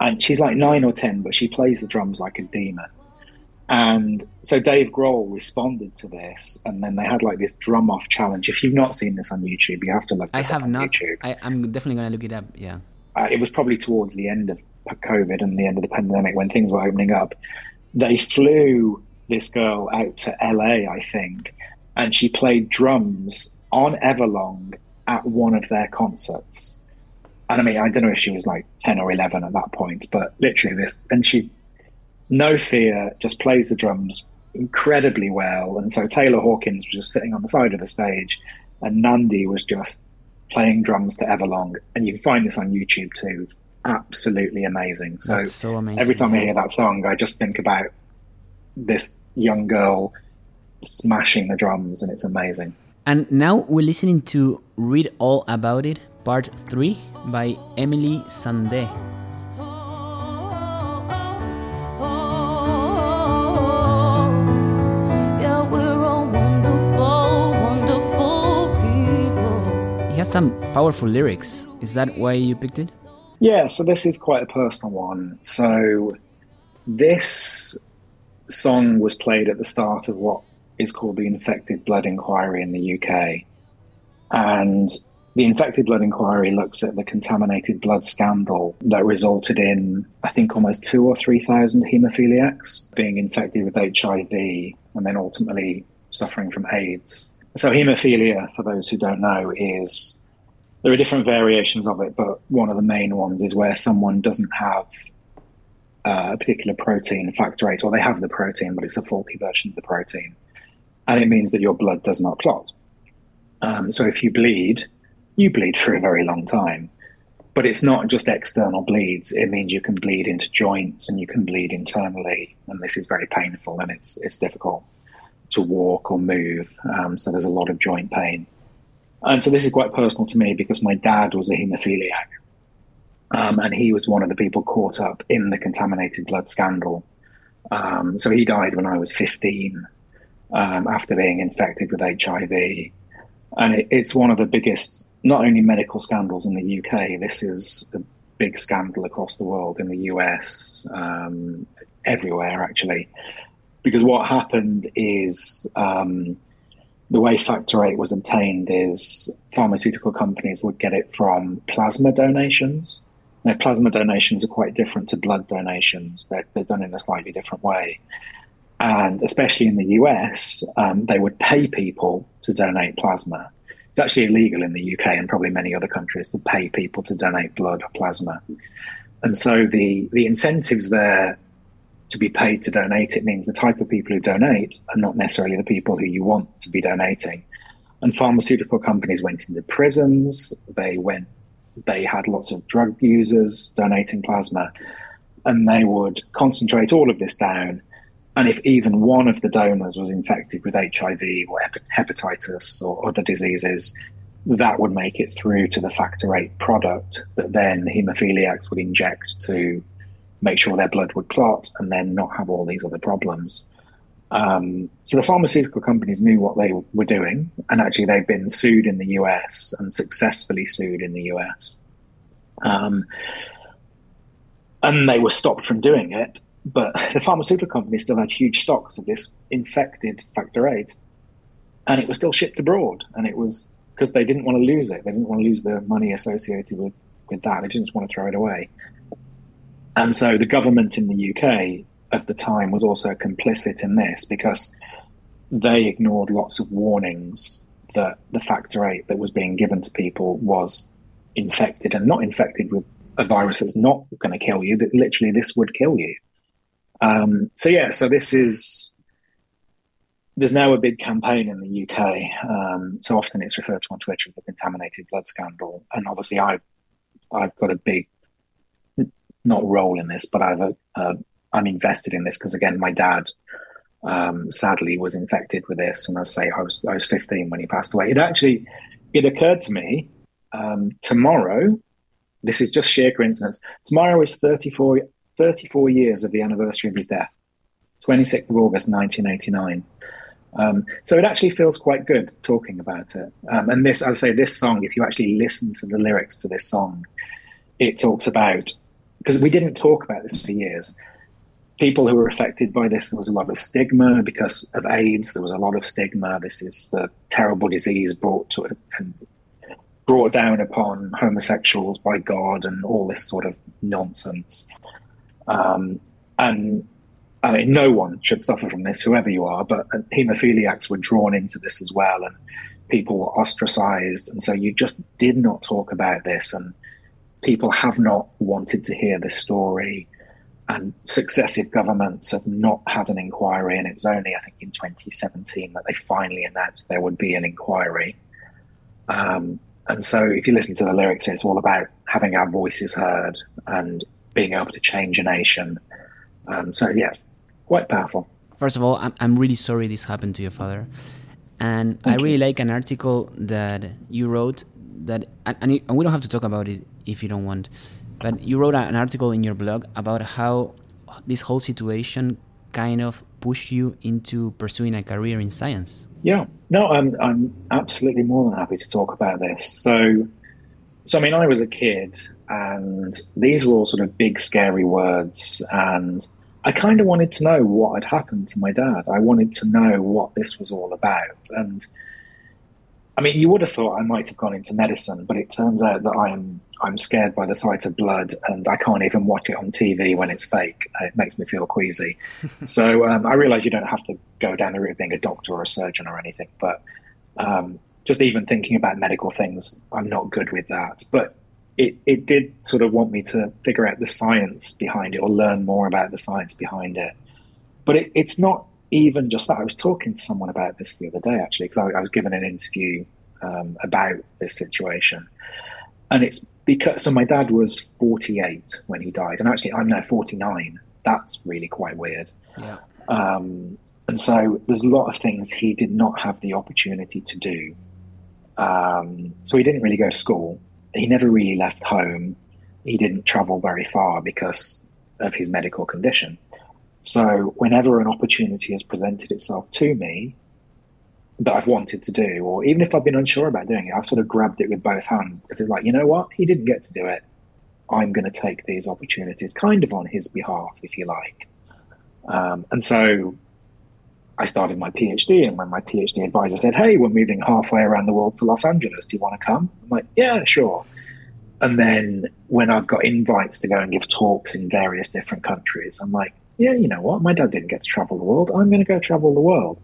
and she's like nine or ten, but she plays the drums like a demon. And so Dave Grohl responded to this, and then they had like this drum off challenge. If you've not seen this on YouTube, you have to look. I have on not. YouTube. I, I'm definitely gonna look it up. Yeah. Uh, it was probably towards the end of COVID and the end of the pandemic when things were opening up. They flew this girl out to LA, I think, and she played drums on Everlong at one of their concerts. And I mean, I don't know if she was like 10 or 11 at that point, but literally this, and she, no fear, just plays the drums incredibly well. And so Taylor Hawkins was just sitting on the side of the stage, and Nandi was just playing drums to Everlong. And you can find this on YouTube too. It's absolutely amazing. So, so amazing. every time I hear that song, I just think about this young girl smashing the drums, and it's amazing. And now we're listening to Read All About It, Part 3 by Emeli Sandé. Yeah, we're all wonderful, wonderful people. It has some powerful lyrics. Is that why you picked it? Yeah, so this is quite a personal one. So this song was played at the start of what is called the Infected Blood Inquiry in the UK. And the Infected Blood Inquiry looks at the contaminated blood scandal that resulted in, I think, almost two or 3,000 haemophiliacs being infected with HIV and then ultimately suffering from AIDS. So, haemophilia, for those who don't know, is there are different variations of it, but one of the main ones is where someone doesn't have uh, a particular protein, factor eight, or they have the protein, but it's a faulty version of the protein. And it means that your blood does not clot. Um, so if you bleed, you bleed for a very long time. But it's not just external bleeds. It means you can bleed into joints and you can bleed internally. And this is very painful and it's, it's difficult to walk or move. Um, so there's a lot of joint pain. And so this is quite personal to me because my dad was a haemophiliac. Um, and he was one of the people caught up in the contaminated blood scandal. Um, so he died when I was 15 um, after being infected with HIV. And it, it's one of the biggest, not only medical scandals in the UK, this is a big scandal across the world in the US, um, everywhere actually. Because what happened is um, the way factor eight was obtained is pharmaceutical companies would get it from plasma donations. Now, plasma donations are quite different to blood donations. They're, they're done in a slightly different way. And especially in the US, um, they would pay people to donate plasma. It's actually illegal in the UK and probably many other countries to pay people to donate blood or plasma. And so the, the incentives there to be paid to donate it means the type of people who donate are not necessarily the people who you want to be donating. And pharmaceutical companies went into prisons. They went, they had lots of drug users donating plasma, and they would concentrate all of this down. And if even one of the donors was infected with HIV or hepatitis or other diseases, that would make it through to the factor eight product that then haemophiliacs would inject to make sure their blood would clot and then not have all these other problems. Um, so the pharmaceutical companies knew what they were doing, and actually they've been sued in the US and successfully sued in the US. Um, and they were stopped from doing it but the pharmaceutical company still had huge stocks of this infected factor eight, and it was still shipped abroad. And it was because they didn't want to lose it. They didn't want to lose the money associated with, with that. They didn't want to throw it away. And so the government in the UK at the time was also complicit in this because they ignored lots of warnings that the factor eight that was being given to people was infected and not infected with a virus that's not going to kill you, that literally this would kill you. Um, so, yeah, so this is, there's now a big campaign in the UK. Um, so often it's referred to on Twitter as the contaminated blood scandal. And obviously, I, I've got a big, not role in this, but I've a, uh, I'm invested in this because, again, my dad um, sadly was infected with this. And I say I was, I was 15 when he passed away. It actually, it occurred to me um, tomorrow, this is just sheer coincidence. Tomorrow is 34, 34 years of the anniversary of his death, 26th of August, 1989. Um, so it actually feels quite good talking about it. Um, and this, as I say, this song, if you actually listen to the lyrics to this song, it talks about, because we didn't talk about this for years, people who were affected by this, there was a lot of stigma because of AIDS. There was a lot of stigma. This is the terrible disease brought to and brought down upon homosexuals by God and all this sort of nonsense. Um, and I mean, no one should suffer from this, whoever you are, but hemophiliacs were drawn into this as well, and people were ostracized. And so you just did not talk about this, and people have not wanted to hear this story. And successive governments have not had an inquiry, and it was only, I think, in 2017 that they finally announced there would be an inquiry. Um, and so, if you listen to the lyrics, it's all about having our voices heard and being able to change a nation. Um, so, yeah, quite powerful. First of all, I'm, I'm really sorry this happened to your father. And Thank I really you. like an article that you wrote that, and, and we don't have to talk about it if you don't want, but you wrote an article in your blog about how this whole situation kind of pushed you into pursuing a career in science. Yeah, no, I'm I'm absolutely more than happy to talk about this. So, so I mean, I was a kid, and these were all sort of big, scary words, and I kind of wanted to know what had happened to my dad. I wanted to know what this was all about, and I mean, you would have thought I might have gone into medicine, but it turns out that I am I'm scared by the sight of blood, and I can't even watch it on TV when it's fake. It makes me feel queasy. so um, I realise you don't have to go down the route of being a doctor or a surgeon or anything, but um, just even thinking about medical things, I'm not good with that. But it, it did sort of want me to figure out the science behind it or learn more about the science behind it. But it, it's not even just that. I was talking to someone about this the other day, actually, because I, I, was given an interview um, about this situation. And it's because, so my dad was 48 when he died, and actually I'm now 49. That's really quite weird. Yeah. Um, and so there's a lot of things he did not have the opportunity to do. Um, so he didn't really go to school. He never really left home. He didn't travel very far because of his medical condition. So whenever an opportunity has presented itself to me that I've wanted to do, or even if I've been unsure about doing it, I've sort of grabbed it with both hands because it's like, you know what? He didn't get to do it. I'm going to take these opportunities kind of on his behalf, if you like. Um, and so I started my PhD, and when my PhD advisor said, Hey, we're moving halfway around the world to Los Angeles, do you want to come? I'm like, Yeah, sure. And then when I've got invites to go and give talks in various different countries, I'm like, yeah, you know what? My dad didn't get to travel the world. I'm going to go travel the world.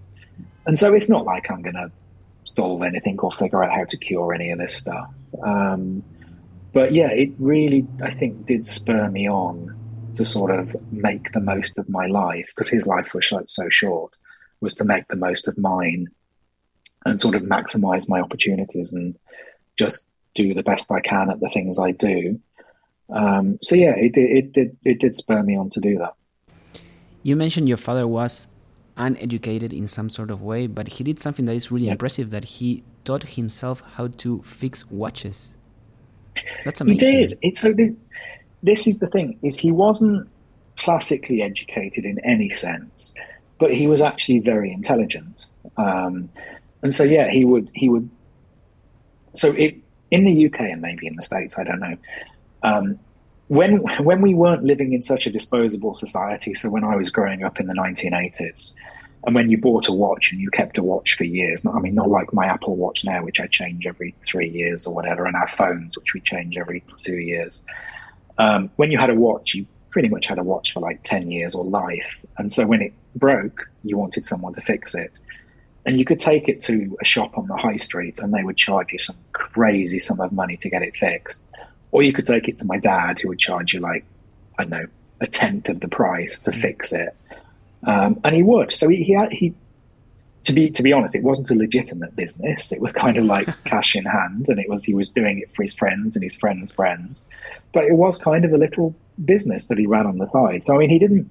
And so it's not like I'm going to solve anything or figure out how to cure any of this stuff. Um, but yeah, it really, I think, did spur me on to sort of make the most of my life because his life was so short, was to make the most of mine and sort of maximize my opportunities and just do the best I can at the things I do. Um, so yeah, it, it, it did it did spur me on to do that. You mentioned your father was uneducated in some sort of way, but he did something that is really yeah. impressive that he taught himself how to fix watches. That's amazing. He did. It's so this, this is the thing is he wasn't classically educated in any sense, but he was actually very intelligent. Um, and so yeah, he would he would so it in the UK and maybe in the States, I don't know. Um, when when we weren't living in such a disposable society, so when I was growing up in the 1980s, and when you bought a watch and you kept a watch for years, not, I mean, not like my Apple Watch now, which I change every three years or whatever, and our phones, which we change every two years. Um, when you had a watch, you pretty much had a watch for like 10 years or life. And so when it broke, you wanted someone to fix it. And you could take it to a shop on the high street and they would charge you some crazy sum of money to get it fixed. Or you could take it to my dad who would charge you like, I don't know, a tenth of the price to mm. fix it. Um, and he would. So he, he, he, to be to be honest, it wasn't a legitimate business. It was kind of like cash in hand, and it was he was doing it for his friends and his friends' friends. But it was kind of a little business that he ran on the side. So I mean, he didn't.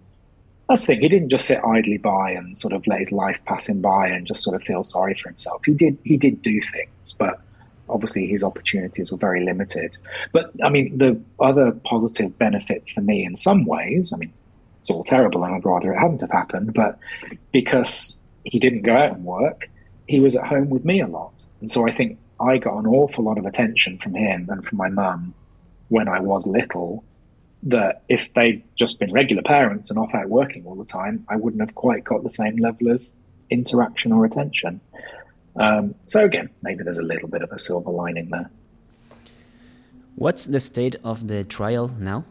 That's the thing. He didn't just sit idly by and sort of let his life pass him by and just sort of feel sorry for himself. He did. He did do things, but obviously his opportunities were very limited. But I mean, the other positive benefit for me, in some ways, I mean, it's all terrible, and I'd rather it hadn't have happened. But because he didn't go out and work, he was at home with me a lot, and so I think I got an awful lot of attention from him and from my mum when I was little that if they'd just been regular parents and off out working all the time, I wouldn't have quite got the same level of interaction or attention. Um, so again, maybe there's a little bit of a silver lining there. What's the state of the trial now?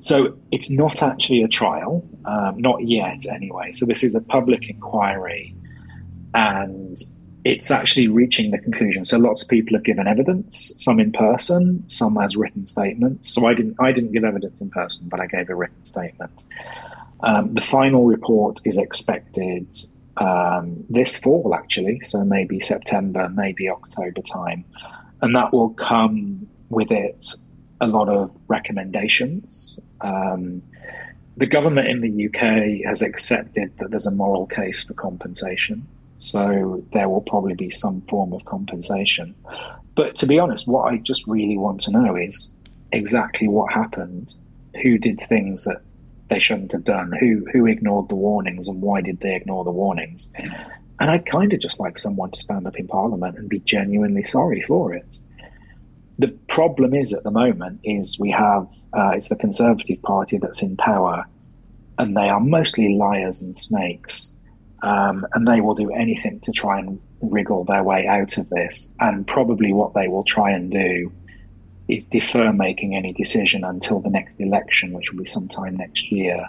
So it's not actually a trial, um, not yet anyway. So this is a public inquiry, and it's actually reaching the conclusion. So lots of people have given evidence, some in person, some as written statements. So I didn't I didn't give evidence in person, but I gave a written statement. Um, the final report is expected um, this fall, actually, so maybe September, maybe October time, and that will come with it a lot of recommendations. Um, the government in the UK has accepted that there's a moral case for compensation. So there will probably be some form of compensation. But to be honest, what I just really want to know is exactly what happened. Who did things that they shouldn't have done? Who who ignored the warnings and why did they ignore the warnings? And I'd kind of just like someone to stand up in Parliament and be genuinely sorry for it. The problem is at the moment is we have uh, it's the Conservative Party that's in power, and they are mostly liars and snakes um, and they will do anything to try and wriggle their way out of this. And probably what they will try and do is defer making any decision until the next election, which will be sometime next year.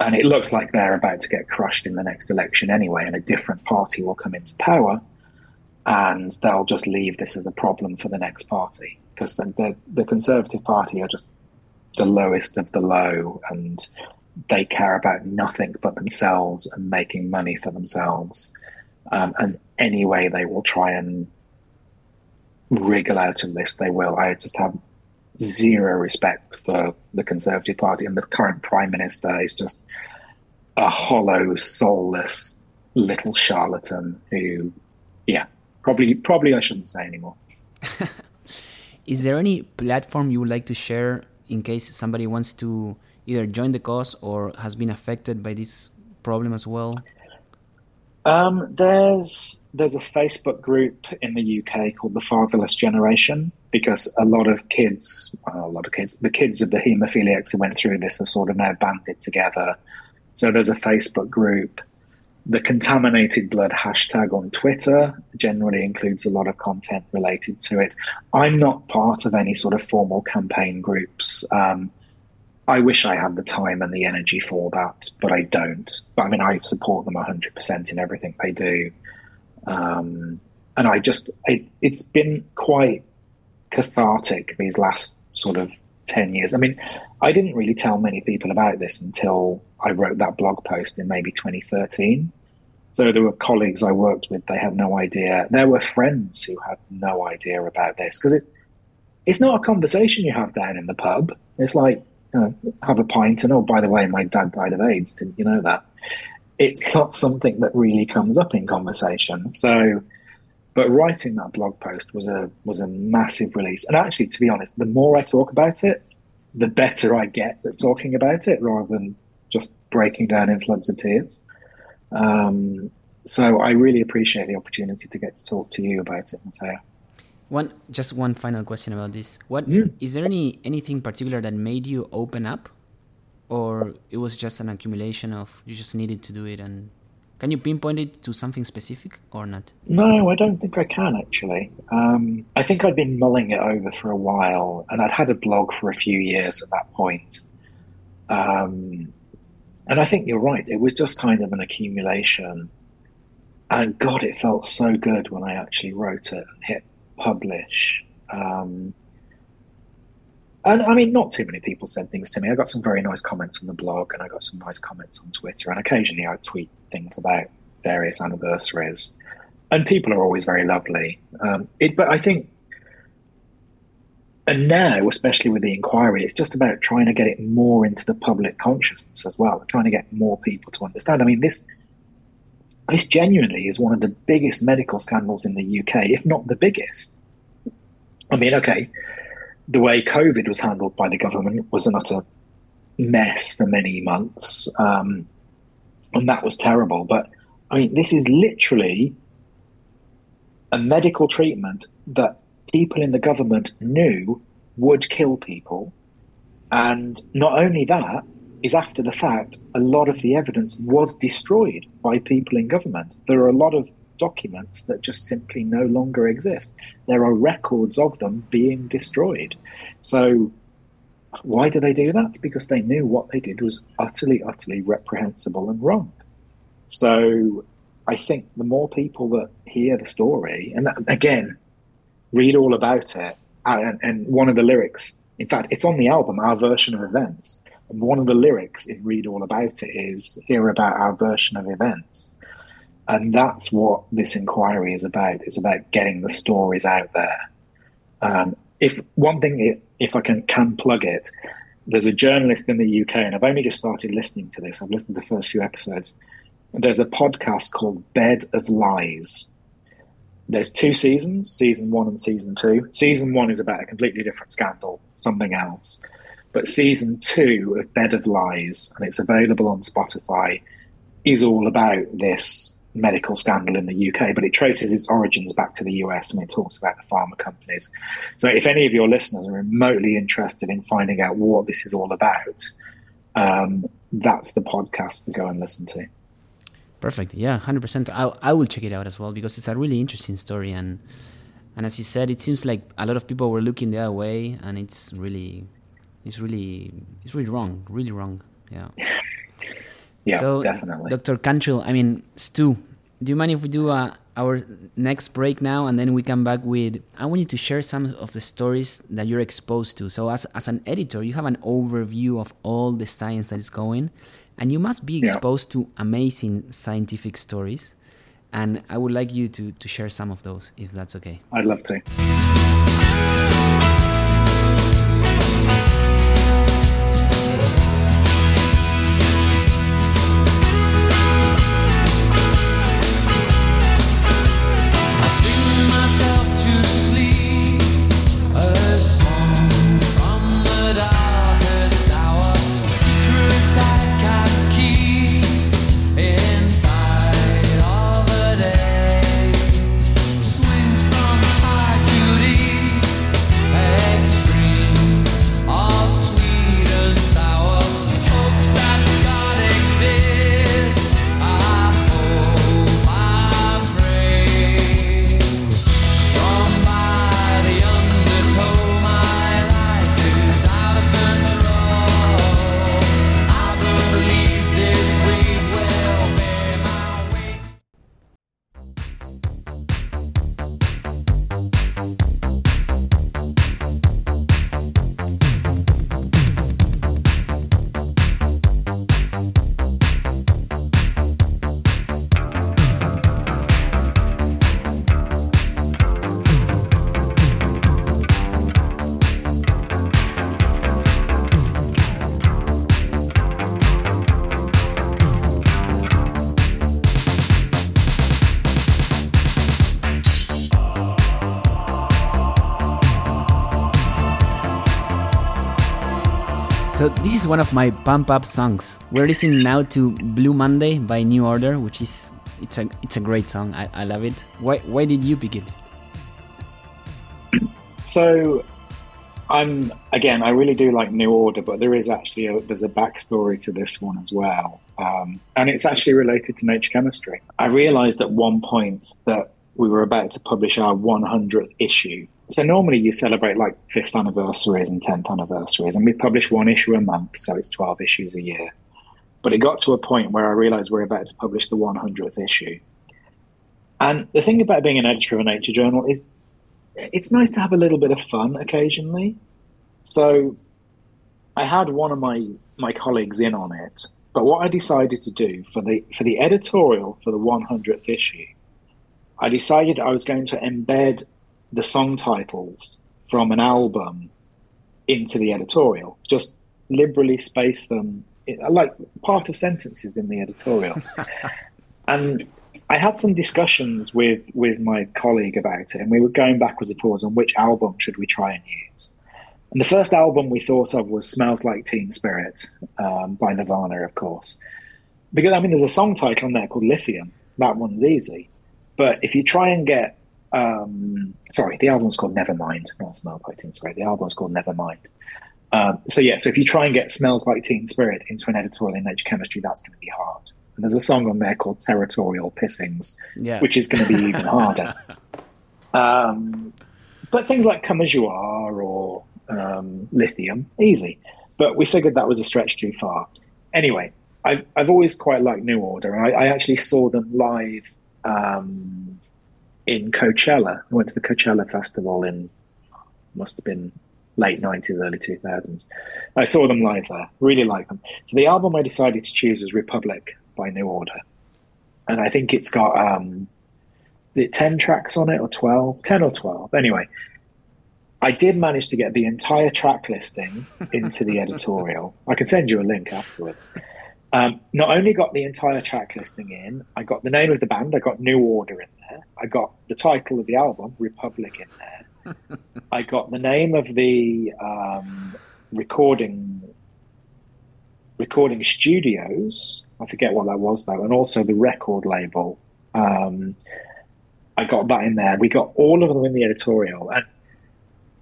And it looks like they're about to get crushed in the next election anyway, and a different party will come into power, and they'll just leave this as a problem for the next party because the, the, the Conservative Party are just the lowest of the low, and they care about nothing but themselves and making money for themselves. Um, and any way they will try and wriggle out of this, they will. I just have zero respect for the Conservative Party, and the current Prime Minister is just a hollow, soulless little charlatan who, yeah, probably probably I shouldn't say anymore. is there any platform you would like to share in case somebody wants to either join the cause or has been affected by this problem as well? Um, there's there's a Facebook group in the UK called the Fatherless Generation because a lot of kids, well, a lot of kids, the kids of the haemophiliacs who went through this are sort of now banded together. So there's a Facebook group. The contaminated blood hashtag on Twitter generally includes a lot of content related to it. I'm not part of any sort of formal campaign groups. Um, I wish I had the time and the energy for that, but I don't. But I mean, I support them 100% in everything they do. Um, and I just, it, it's been quite cathartic these last sort of 10 years. I mean, I didn't really tell many people about this until I wrote that blog post in maybe 2013. So there were colleagues I worked with, they had no idea. There were friends who had no idea about this because it, it's not a conversation you have down in the pub. It's like, uh, have a pint and oh by the way my dad died of aids didn't you know that it's not something that really comes up in conversation so but writing that blog post was a was a massive release and actually to be honest the more i talk about it the better i get at talking about it rather than just breaking down in floods of tears um, so i really appreciate the opportunity to get to talk to you about it Matteo One, just one final question about this. What Mm. is there any anything particular that made you open up, or it was just an accumulation of you just needed to do it? And can you pinpoint it to something specific or not? No, I don't think I can actually. Um, I think I'd been mulling it over for a while, and I'd had a blog for a few years at that point. Um, and I think you're right. It was just kind of an accumulation. And God, it felt so good when I actually wrote it and hit publish. Um, and I mean, not too many people said things to me. I got some very nice comments on the blog, and I got some nice comments on Twitter, and occasionally I tweet things about various anniversaries. And people are always very lovely. Um, it, but I think, and now, especially with the inquiry, it's just about trying to get it more into the public consciousness as well, trying to get more people to understand. I mean, this this genuinely is one of the biggest medical scandals in the UK, if not the biggest. I mean, okay, the way COVID was handled by the government was an utter mess for many months, um, and that was terrible. But I mean, this is literally a medical treatment that people in the government knew would kill people, and not only that, is after the fact, a lot of the evidence was destroyed by people in government. There are a lot of documents that just simply no longer exist. There are records of them being destroyed. So, why do they do that? Because they knew what they did was utterly, utterly reprehensible and wrong. So, I think the more people that hear the story, and that, again, read all about it, and, and one of the lyrics, in fact, it's on the album, Our Version of Events. And one of the lyrics in Read All About It is Hear About Our Version of Events. And that's what this inquiry is about. It's about getting the stories out there. Um, if one thing, if I can, can plug it, there's a journalist in the UK, and I've only just started listening to this. I've listened to the first few episodes. There's a podcast called Bed of Lies. There's two seasons, season one and season two. Season one is about a completely different scandal, something else. But season two of Bed of Lies, and it's available on Spotify, is all about this medical scandal in the UK, but it traces its origins back to the US and it talks about the pharma companies. So if any of your listeners are remotely interested in finding out what this is all about, um, that's the podcast to go and listen to. Perfect. Yeah, hundred percent. I I will check it out as well because it's a really interesting story and and as you said, it seems like a lot of people were looking the other way, and it's really, it's really, it's really wrong, really wrong. Yeah. Yeah, so, definitely. Dr. Cantrill, I mean, Stu, do you mind if we do uh, our next break now and then we come back with? I want you to share some of the stories that you're exposed to. So, as, as an editor, you have an overview of all the science that is going, and you must be Yeah. exposed to amazing scientific stories. And I would like you to, to share some of those, if that's okay. I'd love to. One of my pump up songs. We're listening now to Blue Monday by New Order, which is it's a it's a great song. I, I love it. Why why did you pick it? So, I'm again. I really do like New Order, but there is actually a, there's a backstory to this one as well, um, and it's actually related to nature chemistry. I realised at one point that we were about to publish our 100th issue. So normally you celebrate like fifth anniversaries and 10th anniversaries, and we publish one issue a month, so it's 12 issues a year. But it got to a point where I realised we're about to publish the 100th issue. And the thing about being an editor of a nature journal is it's nice to have a little bit of fun occasionally. So I had one of my my colleagues in on it, but what I decided to do for the for the editorial for the 100th issue, I decided I was going to embed the song titles from an album into the editorial, just liberally space them like part of sentences in the editorial. and I had some discussions with with my colleague about it, and we were going backwards and forwards on which album should we try and use. And the first album we thought of was "Smells Like Teen Spirit" um, by Nirvana, of course, because I mean there's a song title on there called "Lithium." That one's easy, but if you try and get um, sorry, the album's called Nevermind, not "Smells Like Teen Spirit." The album's called Nevermind. Um, so yeah, so if you try and get "Smells Like Teen Spirit" into an editorial in Nature Chemistry, that's going to be hard. And there's a song on there called "Territorial Pissings," Yeah. which is going to be even harder. Um, but things like "Come as You Are" or um, "Lithium," easy. But we figured that was a stretch too far. Anyway, I've I've always quite liked New Order, and I, I actually saw them live um, in Coachella. I went to the Coachella festival in must have been late nineties, early two thousands. I saw them live there. Really like them. So the album I decided to choose was Republic by New Order, and I think it's got um, the ten tracks on it or 12, 10 or twelve. Anyway, I did manage to get the entire track listing into the editorial. I can send you a link afterwards. Um, not only got the entire track listing in, I got the name of the band, I got New Order in there, I got the title of the album, Republic, in there. I got the name of the um, recording recording studios. I forget what that was though, and also the record label. Um, I got that in there. We got all of them in the editorial, and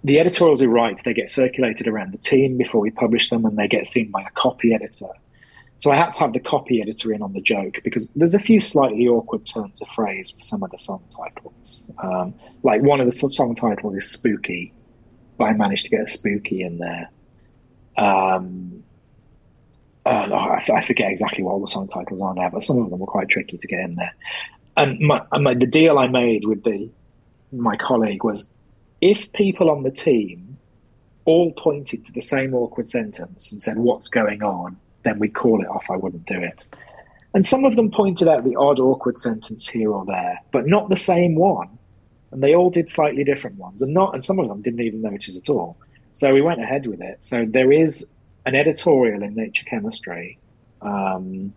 the editorials we write they get circulated around the team before we publish them, and they get seen by a copy editor. So I had to have the copy editor in on the joke because there's a few slightly awkward turns of phrase for some of the song titles. Um, like one of the song titles is spooky, but I managed to get a spooky in there. Um, uh, no, I, forget exactly what all the song titles are now, but some of them were quite tricky to get in there. And my, my, the deal I made with the my colleague was if people on the team all pointed to the same awkward sentence and said, What's going on? Then we'd call it off. I wouldn't do it. And some of them pointed out the odd awkward sentence here or there, but not the same one. And they all did slightly different ones, and not and some of them didn't even notice at all. So we went ahead with it. So there is an editorial in Nature Chemistry. Um,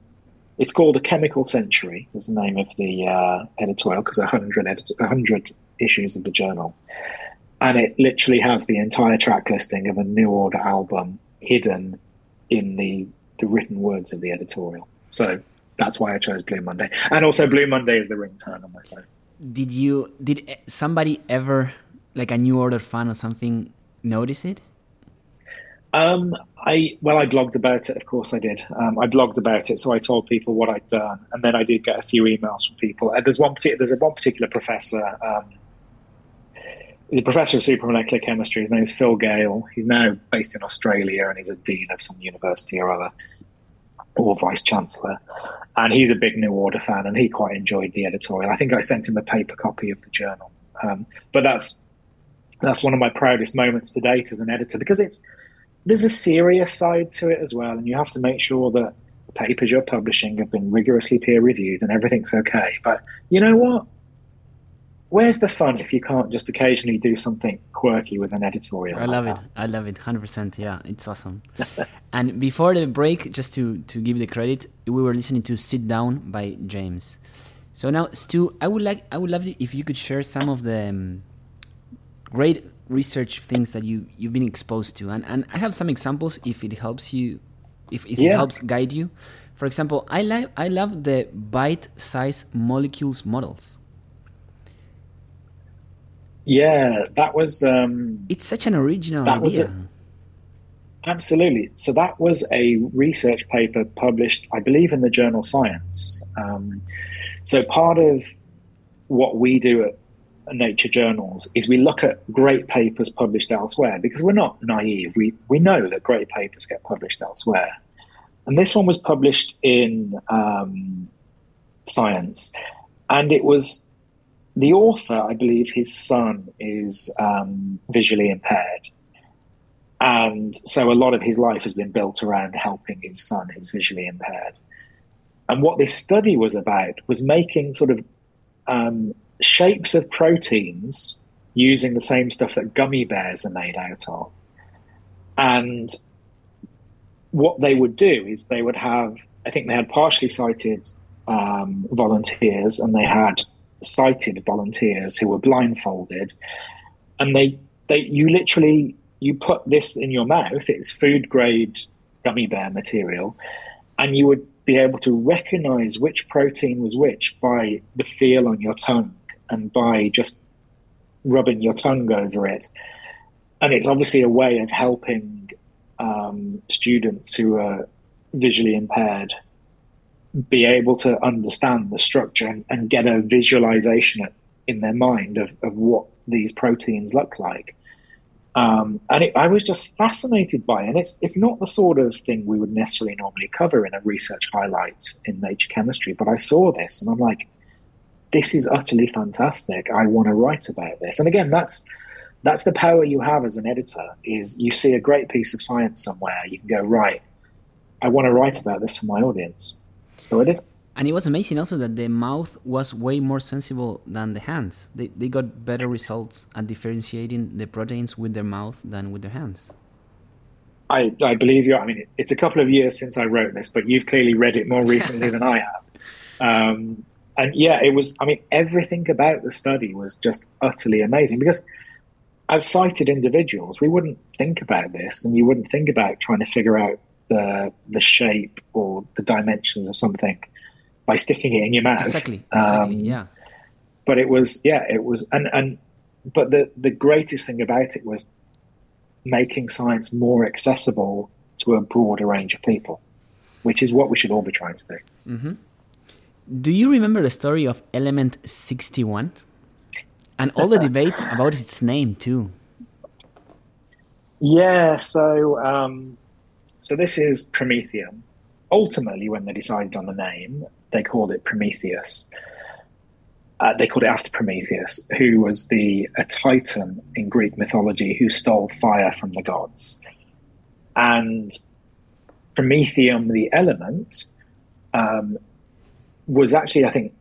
it's called A Chemical Century, is the name of the uh, editorial, because 100, edit- 100 issues of the journal. And it literally has the entire track listing of a New Order album hidden in the, the written words of the editorial. So that's why I chose Blue Monday. And also, Blue Monday is the ringtone on my phone. Did you did somebody ever like a New Order fan or something notice it? Um, I well, I blogged about it. Of course, I did. Um, I blogged about it, so I told people what I'd done, and then I did get a few emails from people. And there's one particular, there's a one particular professor. Um, he's a professor of supramolecular chemistry. His name is Phil Gale. He's now based in Australia, and he's a dean of some university or other, or vice chancellor. And he's a big New Order fan, and he quite enjoyed the editorial. I think I sent him a paper copy of the journal. Um, but that's that's one of my proudest moments to date as an editor because it's there's a serious side to it as well, and you have to make sure that the papers you're publishing have been rigorously peer reviewed and everything's okay. But you know what? Where's the fun if you can't just occasionally do something quirky with an editorial? I like love it. I love it. Hundred percent. Yeah, it's awesome. and before the break, just to to give the credit, we were listening to "Sit Down" by James. So now, Stu, I would like I would love if you could share some of the um, great research things that you you've been exposed to, and and I have some examples if it helps you, if if it helps guide you. For example, I like I love the bite-size molecules models. Yeah, that was um, It's such an original That was idea. Absolutely. So that was a research paper published, I believe, in the journal Science. Um, so part of what we do at Nature Journals is we look at great papers published elsewhere because we're not naive. We we know that great papers get published elsewhere, and this one was published in um, Science, and it was the author. I believe his son is um, visually impaired. And so a lot of his life has been built around helping his son who's visually impaired. And what this study was about was making sort of um, shapes of proteins using the same stuff that gummy bears are made out of. And what they would do is they would have, I think they had partially sighted um, volunteers and they had sighted volunteers who were blindfolded. And they, they, you literally you put this in your mouth, it's food grade gummy bear material, and you would be able to recognize which protein was which by the feel on your tongue and by just rubbing your tongue over it. And it's obviously a way of helping um, students who are visually impaired be able to understand the structure and, and get a visualization in their mind of, of what these proteins look like. Um, and it, I was just fascinated by it. And it's it's not the sort of thing we would necessarily normally cover in a research highlight in Nature Chemistry. But I saw this and I'm like, this is utterly fantastic. I want to write about this. And again, that's that's the power you have as an editor. Is you see a great piece of science somewhere, you can go right. I want to write about this for my audience. So I did. And it was amazing also that the mouth was way more sensible than the hands. They, they got better results at differentiating the proteins with their mouth than with their hands. I, I believe you. I mean, it's a couple of years since I wrote this, but you've clearly read it more recently than I have. Um, and yeah, it was. I mean, everything about the study was just utterly amazing because, as sighted individuals, we wouldn't think about this, and you wouldn't think about trying to figure out the the shape or the dimensions of something by sticking it in your mouth. Exactly. Exactly. Um, yeah. but it was yeah it was and and but the the greatest thing about it was making science more accessible to a broader range of people which is what we should all be trying to do Do you remember the story of Element 61? And all the debates about its name, too. yeah so um so this is promethium ultimately when they decided on the name they called it prometheus uh, they called it after Prometheus, who was the a titan in Greek mythology who stole fire from the gods. And Promethium, the element, um, was actually, I think,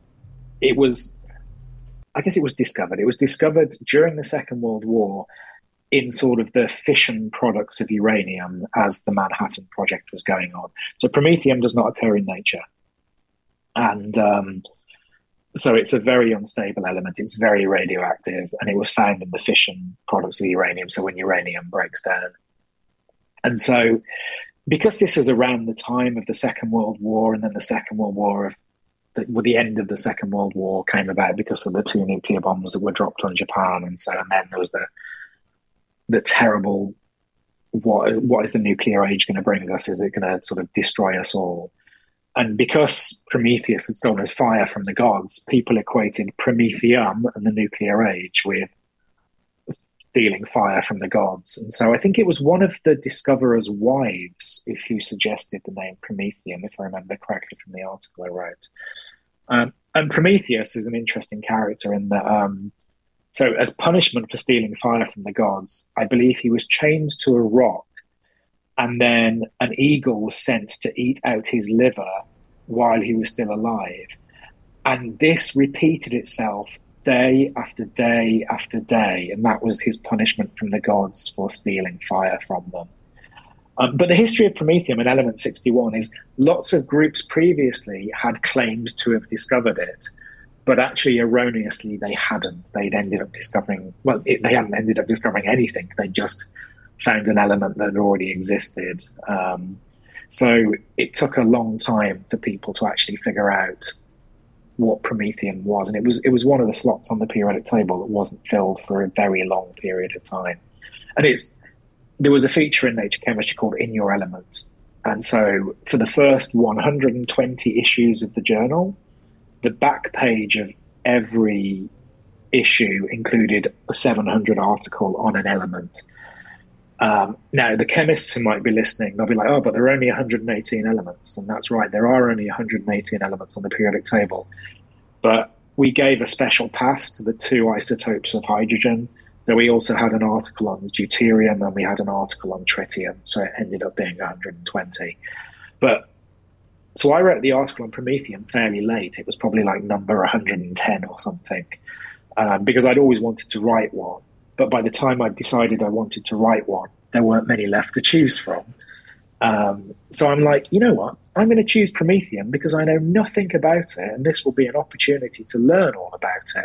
it was, I guess it was discovered. It was discovered during the Second World War in sort of the fission products of uranium as the Manhattan Project was going on. So promethium does not occur in nature. And um, so it's a very unstable element. It's very radioactive, and it was found in the fission products of uranium. So when uranium breaks down, and so because this is around the time of the Second World War, and then the Second World War of the, well, the end of the Second World War came about because of the two nuclear bombs that were dropped on Japan, and so and then there was the the terrible what what is the nuclear age going to bring us? Is it going to sort of destroy us all? And because Prometheus had stolen fire from the gods, people equated Promethium and the nuclear age with stealing fire from the gods. And so I think it was one of the discoverer's wives who suggested the name Promethium, if I remember correctly from the article I wrote. Um, and Prometheus is an interesting character in that, um, so as punishment for stealing fire from the gods, I believe he was chained to a rock and then an eagle was sent to eat out his liver while he was still alive. And this repeated itself day after day after day, and that was his punishment from the gods for stealing fire from them. Um, but the history of Promethium in Element 61 is lots of groups previously had claimed to have discovered it, but actually erroneously they hadn't. They'd ended up discovering, well, it, they hadn't ended up discovering anything. They just found an element that already existed. Um, so it took a long time for people to actually figure out what promethium was, and it was it was one of the slots on the periodic table that wasn't filled for a very long period of time. And it's there was a feature in Nature Chemistry called "In Your Element," and so for the first 120 issues of the journal, the back page of every issue included a 700 article on an element. Um, now, the chemists who might be listening, they'll be like, oh, but there are only 118 elements. And that's right, there are only 118 elements on the periodic table. But we gave a special pass to the two isotopes of hydrogen. So we also had an article on deuterium and we had an article on tritium. So it ended up being 120. But so I wrote the article on promethium fairly late. It was probably like number 110 or something, um, because I'd always wanted to write one. But by the time I decided I wanted to write one, there weren't many left to choose from. Um, so I'm like, you know what? I'm going to choose promethium because I know nothing about it, and this will be an opportunity to learn all about it.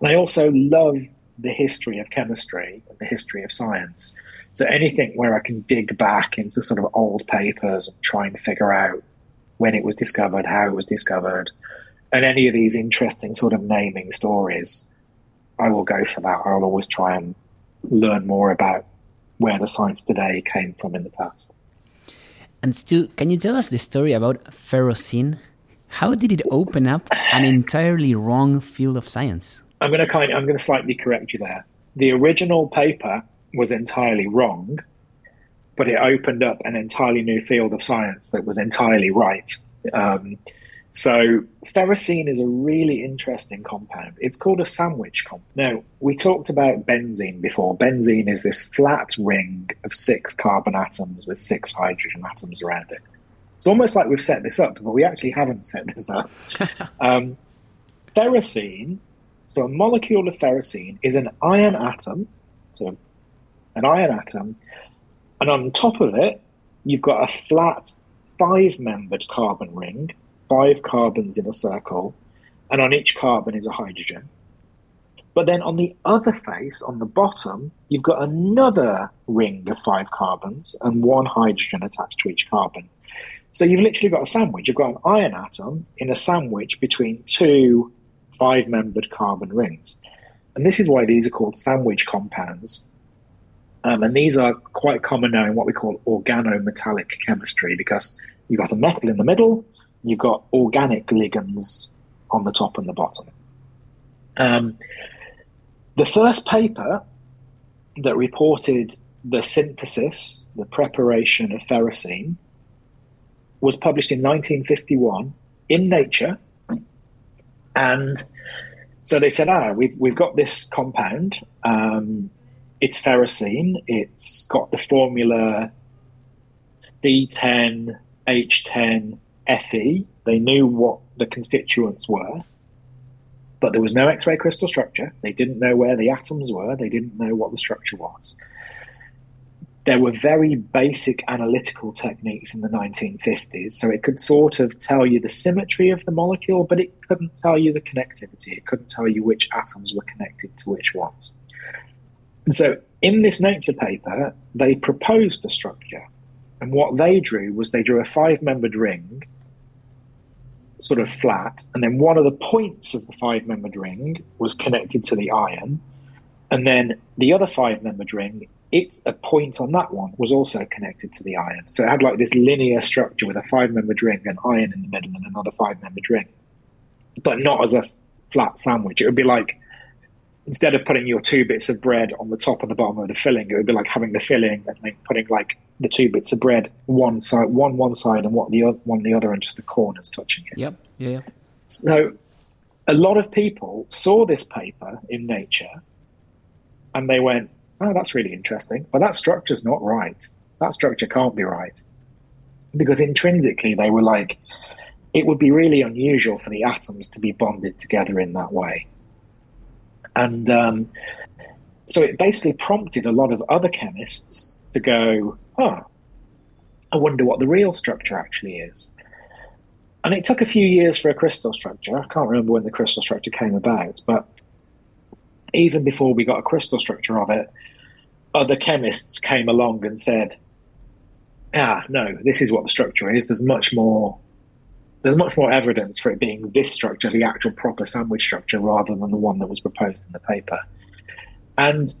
And I also love the history of chemistry and the history of science. So anything where I can dig back into sort of old papers and try and figure out when it was discovered, how it was discovered, and any of these interesting sort of naming stories, I will go for that. I'll always try and learn more about where the science today came from in the past. And Stu, can you tell us the story about ferrocene? How did it open up an entirely wrong field of science? I'm going to kind I'm going to slightly correct you there. The original paper was entirely wrong, but it opened up an entirely new field of science that was entirely right. Um, so ferrocene is a really interesting compound. It's called a sandwich compound. Now, we talked about benzene before. Benzene is this flat ring of six carbon atoms with six hydrogen atoms around it. It's almost like we've set this up, but we actually haven't set this up. um, ferrocene, so a molecule of ferrocene is an iron atom, so an iron atom, and on top of it, you've got a flat five membered carbon ring five carbons in a circle, and on each carbon is a hydrogen. But then on the other face, on the bottom, you've got another ring of five carbons and one hydrogen attached to each carbon. So you've literally got a sandwich. You've got an iron atom in a sandwich between two five membered carbon rings. And this is why these are called sandwich compounds. Um, and these are quite common now in what we call organometallic chemistry because you've got a metal in the middle you've got organic ligands on the top and the bottom. Um, the first paper that reported the synthesis, the preparation of ferrocene, was published in 1951 in Nature. And so they said, ah, we've, we've got this compound. Um, it's ferrocene. It's got the formula C10H10 Fe. They knew what the constituents were, but there was no X ray crystal structure. They didn't know where the atoms were, they didn't know what the structure was. There were very basic analytical techniques in the 1950s, so it could sort of tell you the symmetry of the molecule, but it couldn't tell you the connectivity. It couldn't tell you which atoms were connected to which ones. And so in this Nature paper, they proposed a structure. And what they drew was they drew a five membered ring sort of flat, and then one of the points of the five membered ring was connected to the iron, and then the other five membered ring, it's a point on that one was also connected to the iron. So it had like this linear structure with a five membered ring, an iron in the middle, and another five membered ring, but not as a flat sandwich. It would be like instead of putting your two bits of bread on the top and the bottom of the filling, it would be like having the filling and then putting like the two bits of bread one side, one one side, and what the other, one the other, and just the corners touching it. Yep. Yeah. So, a lot of people saw this paper in Nature, and they went, "Oh, that's really interesting, but that structure's not right. That structure can't be right," because intrinsically they were like, "It would be really unusual for the atoms to be bonded together in that way." And um, so it basically prompted a lot of other chemists to go, oh, I wonder what the real structure actually is. And it took a few years for a crystal structure. I can't remember when the crystal structure came about, but even before we got a crystal structure of it, other chemists came along and said, ah, no, this is what the structure is. There's much more there's much more evidence for it being this structure, the actual proper sandwich structure, rather than the one that was proposed in the paper. And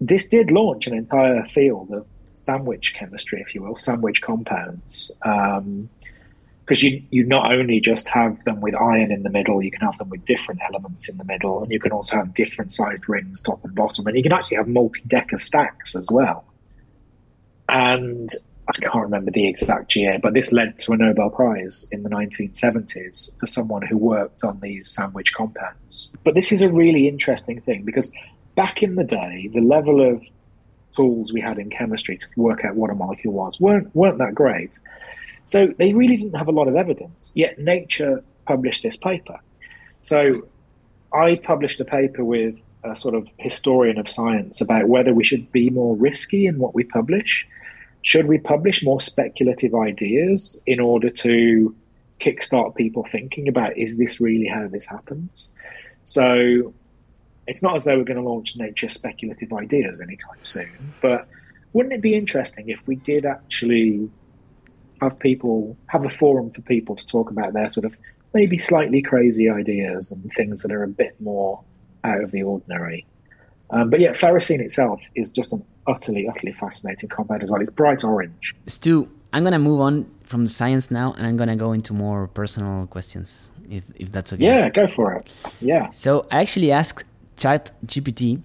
this did launch an entire field of sandwich chemistry, if you will, sandwich compounds. Um, because you you not only just have them with iron in the middle, you can have them with different elements in the middle, and you can also have different sized rings top and bottom, and you can actually have multi decker stacks as well. And I can't remember the exact year, but this led to a Nobel Prize in the 1970s for someone who worked on these sandwich compounds. But this is a really interesting thing because back in the day, the level of tools we had in chemistry to work out what a molecule was weren't weren't that great. So they really didn't have a lot of evidence. Yet Nature published this paper. So I published a paper with a sort of historian of science about whether we should be more risky in what we publish. Should we publish more speculative ideas in order to kickstart people thinking about is this really how this happens? So it's not as though we're going to launch nature speculative ideas anytime soon, but wouldn't it be interesting if we did actually have people have a forum for people to talk about their sort of maybe slightly crazy ideas and things that are a bit more out of the ordinary. Um, but yeah, ferrocene itself is just an utterly, utterly fascinating compound as well. It's bright orange. Stu, I'm gonna move on from science now, and I'm gonna go into more personal questions, if if that's okay. Yeah, go for it. Yeah. So I actually asked Chat GPT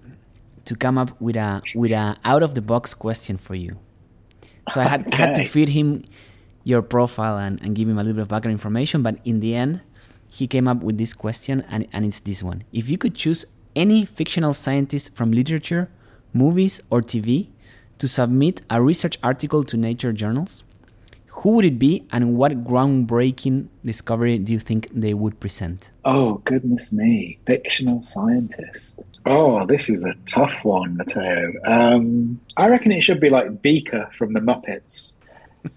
to come up with a with a out of the box question for you. So I had I had to feed him your profile and, and give him a little bit of background information, but in the end he came up with this question and, and it's this one. If you could choose any fictional scientist from literature, movies, or TV to submit a research article to nature journals, who would it be and what groundbreaking discovery do you think they would present? Oh, goodness me. Fictional scientist. Oh, this is a tough one, Matteo. Um, I reckon it should be like Beaker from the Muppets.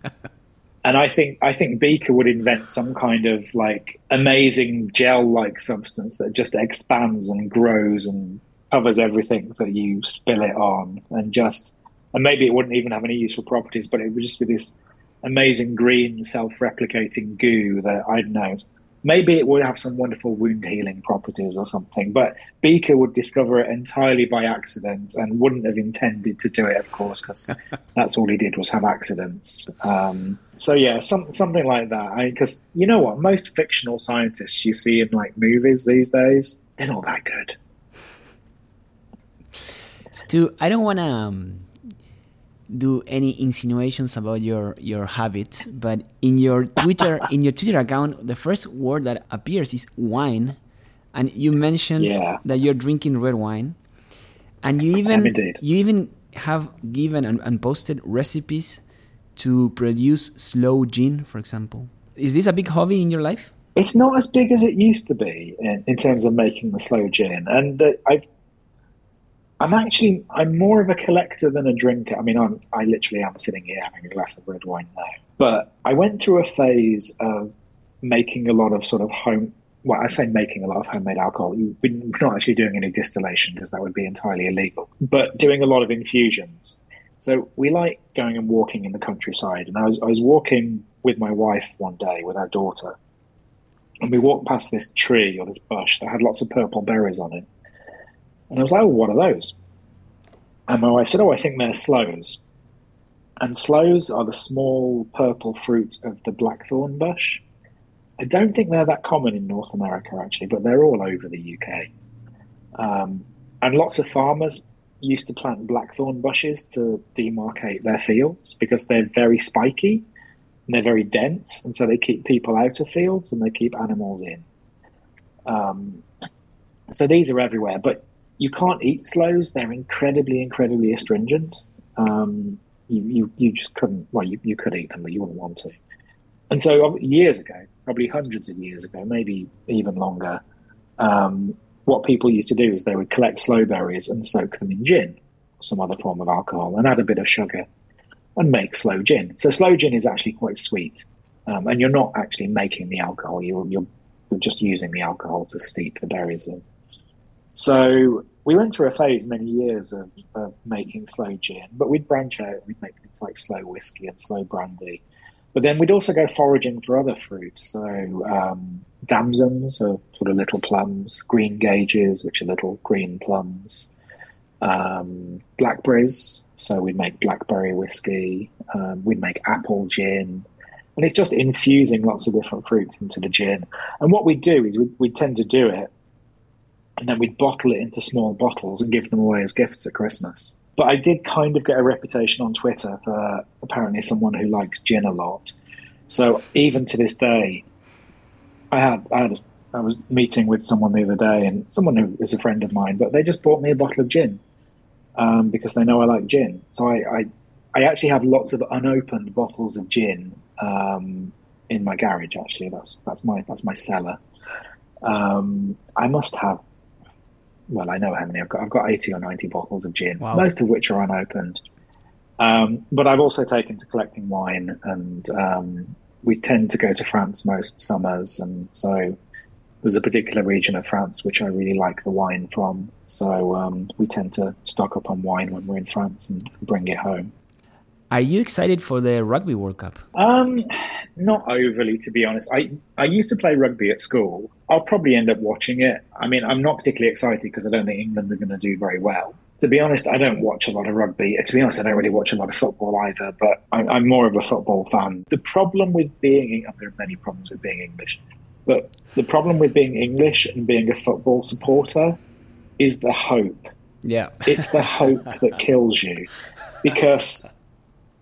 and I think I think Beaker would invent some kind of like amazing gel-like substance that just expands and grows and covers everything that you spill it on, and just and maybe it wouldn't even have any useful properties, but it would just be this amazing green self-replicating goo that I don't know. Maybe it would have some wonderful wound healing properties or something, but Beaker would discover it entirely by accident and wouldn't have intended to do it, of course, because that's all he did was have accidents. Um, so yeah, some, something like that. Because you know what, most fictional scientists you see in like movies these days, they're not that good. Stu, I don't want to um, do any insinuations about your your habits, but in your Twitter in your Twitter account, the first word that appears is wine, and you mentioned Yeah. that you're drinking red wine, and you even you even have given and, and posted recipes to produce sloe gin, for example. Is this a big hobby in your life? It's not as big as it used to be in, in terms of making the sloe gin, and the, I. I'm actually I'm more of a collector than a drinker. I mean, I'm I literally am sitting here having a glass of red wine now. But I went through a phase of making a lot of sort of home. Well, I say making a lot of homemade alcohol. We're not actually doing any distillation because that would be entirely illegal. But doing a lot of infusions. So we like going and walking in the countryside. And I was I was walking with my wife one day with our daughter, and we walked past this tree or this bush that had lots of purple berries on it. And I was like, oh, what are those? And my wife said, oh, I think they're sloes. And sloes are the small purple fruit of the blackthorn bush. I don't think they're that common in North America, actually, but they're all over the UK. Um, and lots of farmers used to plant blackthorn bushes to demarcate their fields because they're very spiky and they're very dense. And so they keep people out of fields and they keep animals in. Um, so these are everywhere, but you can't eat sloes. They're incredibly, incredibly astringent. Um, you, you, you just couldn't, well, you, you could eat them, but you wouldn't want to. And so uh, years ago, probably hundreds of years ago, maybe even longer, um, what people used to do is they would collect sloe berries and soak them in gin, some other form of alcohol, and add a bit of sugar and make sloe gin. So sloe gin is actually quite sweet, um, and you're not actually making the alcohol. You're, you're you're just using the alcohol to steep the berries in. So we went through a phase many years of, of making sloe gin, but we'd branch out. And we'd make things like sloe whiskey and sloe brandy. But then we'd also go foraging for other fruits. So um, damsons are sort of little plums, green gages, which are little green plums, um, blackberries. So we'd make blackberry whiskey. Um, we'd make apple gin. And it's just infusing lots of different fruits into the gin. And what we do is we we tend to do it and then we'd bottle it into small bottles and give them away as gifts at Christmas. But I did kind of get a reputation on Twitter for apparently someone who likes gin a lot. So even to this day, I had I had was meeting with someone the other day, and someone who is a friend of mine, but they just bought me a bottle of gin um, because they know I like gin. So I, I I actually have lots of unopened bottles of gin um, in my garage. Actually, that's that's my that's my cellar. Um, I must have. Well, I know how many I've got. I've got eighty or ninety bottles of gin, Wow. most of which are unopened. Um, but I've also taken to collecting wine, and um, we tend to go to France most summers, and so there's a particular region of France which I really like the wine from. So um, we tend to stock up on wine when we're in France and bring it home. Are you excited for the Rugby World Cup? Um, not overly, to be honest. I I used to play rugby at school. I'll probably end up watching it. I mean, I'm not particularly excited because I don't think England are going to do very well. To be honest, I don't watch a lot of rugby. To be honest, I don't really watch a lot of football either. But I, I'm more of a football fan. The problem with being there are many problems with being English, but the problem with being English and being a football supporter is the hope Yeah. it's the hope that kills you because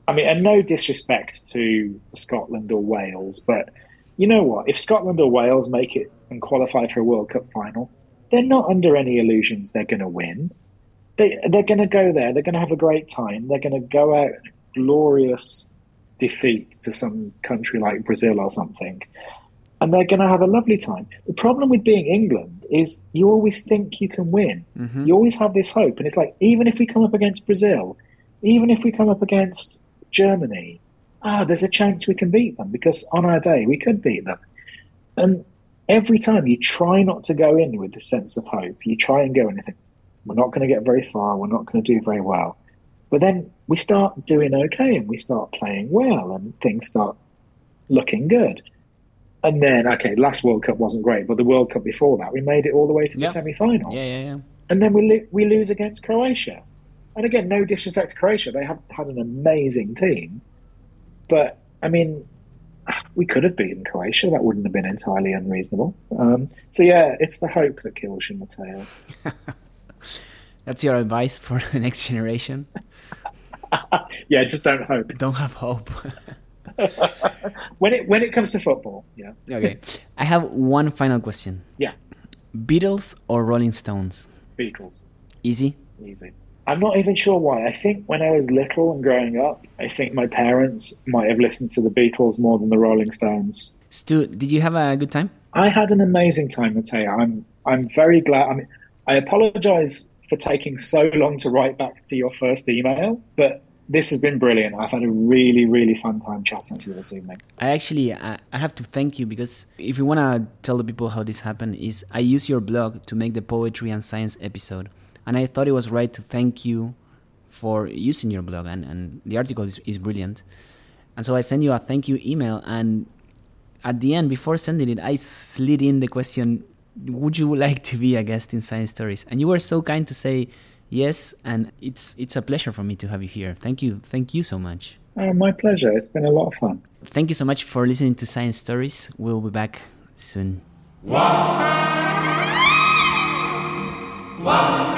I mean, and no disrespect to Scotland or Wales, but you know what? If Scotland or Wales make it and qualify for a World Cup final, they're not under any illusions they're going to win. They they're going to go there. They're going to have a great time. They're going to go out in a glorious defeat to some country like Brazil or something, and they're going to have a lovely time. The problem with being England is you always think you can win. Mhm. You always have this hope, and it's like even if we come up against Brazil, even if we come up against Germany, ah, there's a chance we can beat them because on our day we could beat them. And every time you try not to go in with the sense of hope, you try and go and think, we're not going to get very far, we're not going to do very well. But then we start doing okay and we start playing well and things start looking good. And then, okay, last World Cup wasn't great, but the World Cup before that, we made it all the way to the Yeah. semi final Yeah, yeah, yeah. and then we lo- we lose against Croatia. And again, no disrespect to Croatia, they have had an amazing team, but I mean, we could have beaten Croatia. That wouldn't have been entirely unreasonable. Um, so yeah, it's the hope that kills you, Matteo. That's your advice for the next generation. Yeah, just don't hope Don't have hope. when it when it comes to football. Yeah, okay. I have one final question. yeah, Beatles or Rolling Stones? Beatles, Easy? easy. I'm not even sure why. I think when I was little and growing up, I think my parents might have listened to the Beatles more than the Rolling Stones. Stu, did you have a good time? I had an amazing time, Matteo. I'm I'm very glad. I mean, I apologise for taking so long to write back to your first email, but this has been brilliant. I've had a really, really fun time chatting to you this evening. I actually I, I have to thank you because if you want to tell the people how this happened is I use your blog to make the poetry and science episode and I thought it was right to thank you for using your blog and, and the article is, is brilliant and so I sent you a thank you email and at the end before sending it I slid in the question would you like to be a guest in science stories and you were so kind to say yes and it's it's a pleasure for me to have you here thank you thank you so much Oh, my pleasure. It's been a lot of fun. Thank you so much for listening to Science Stories. We'll be back soon. One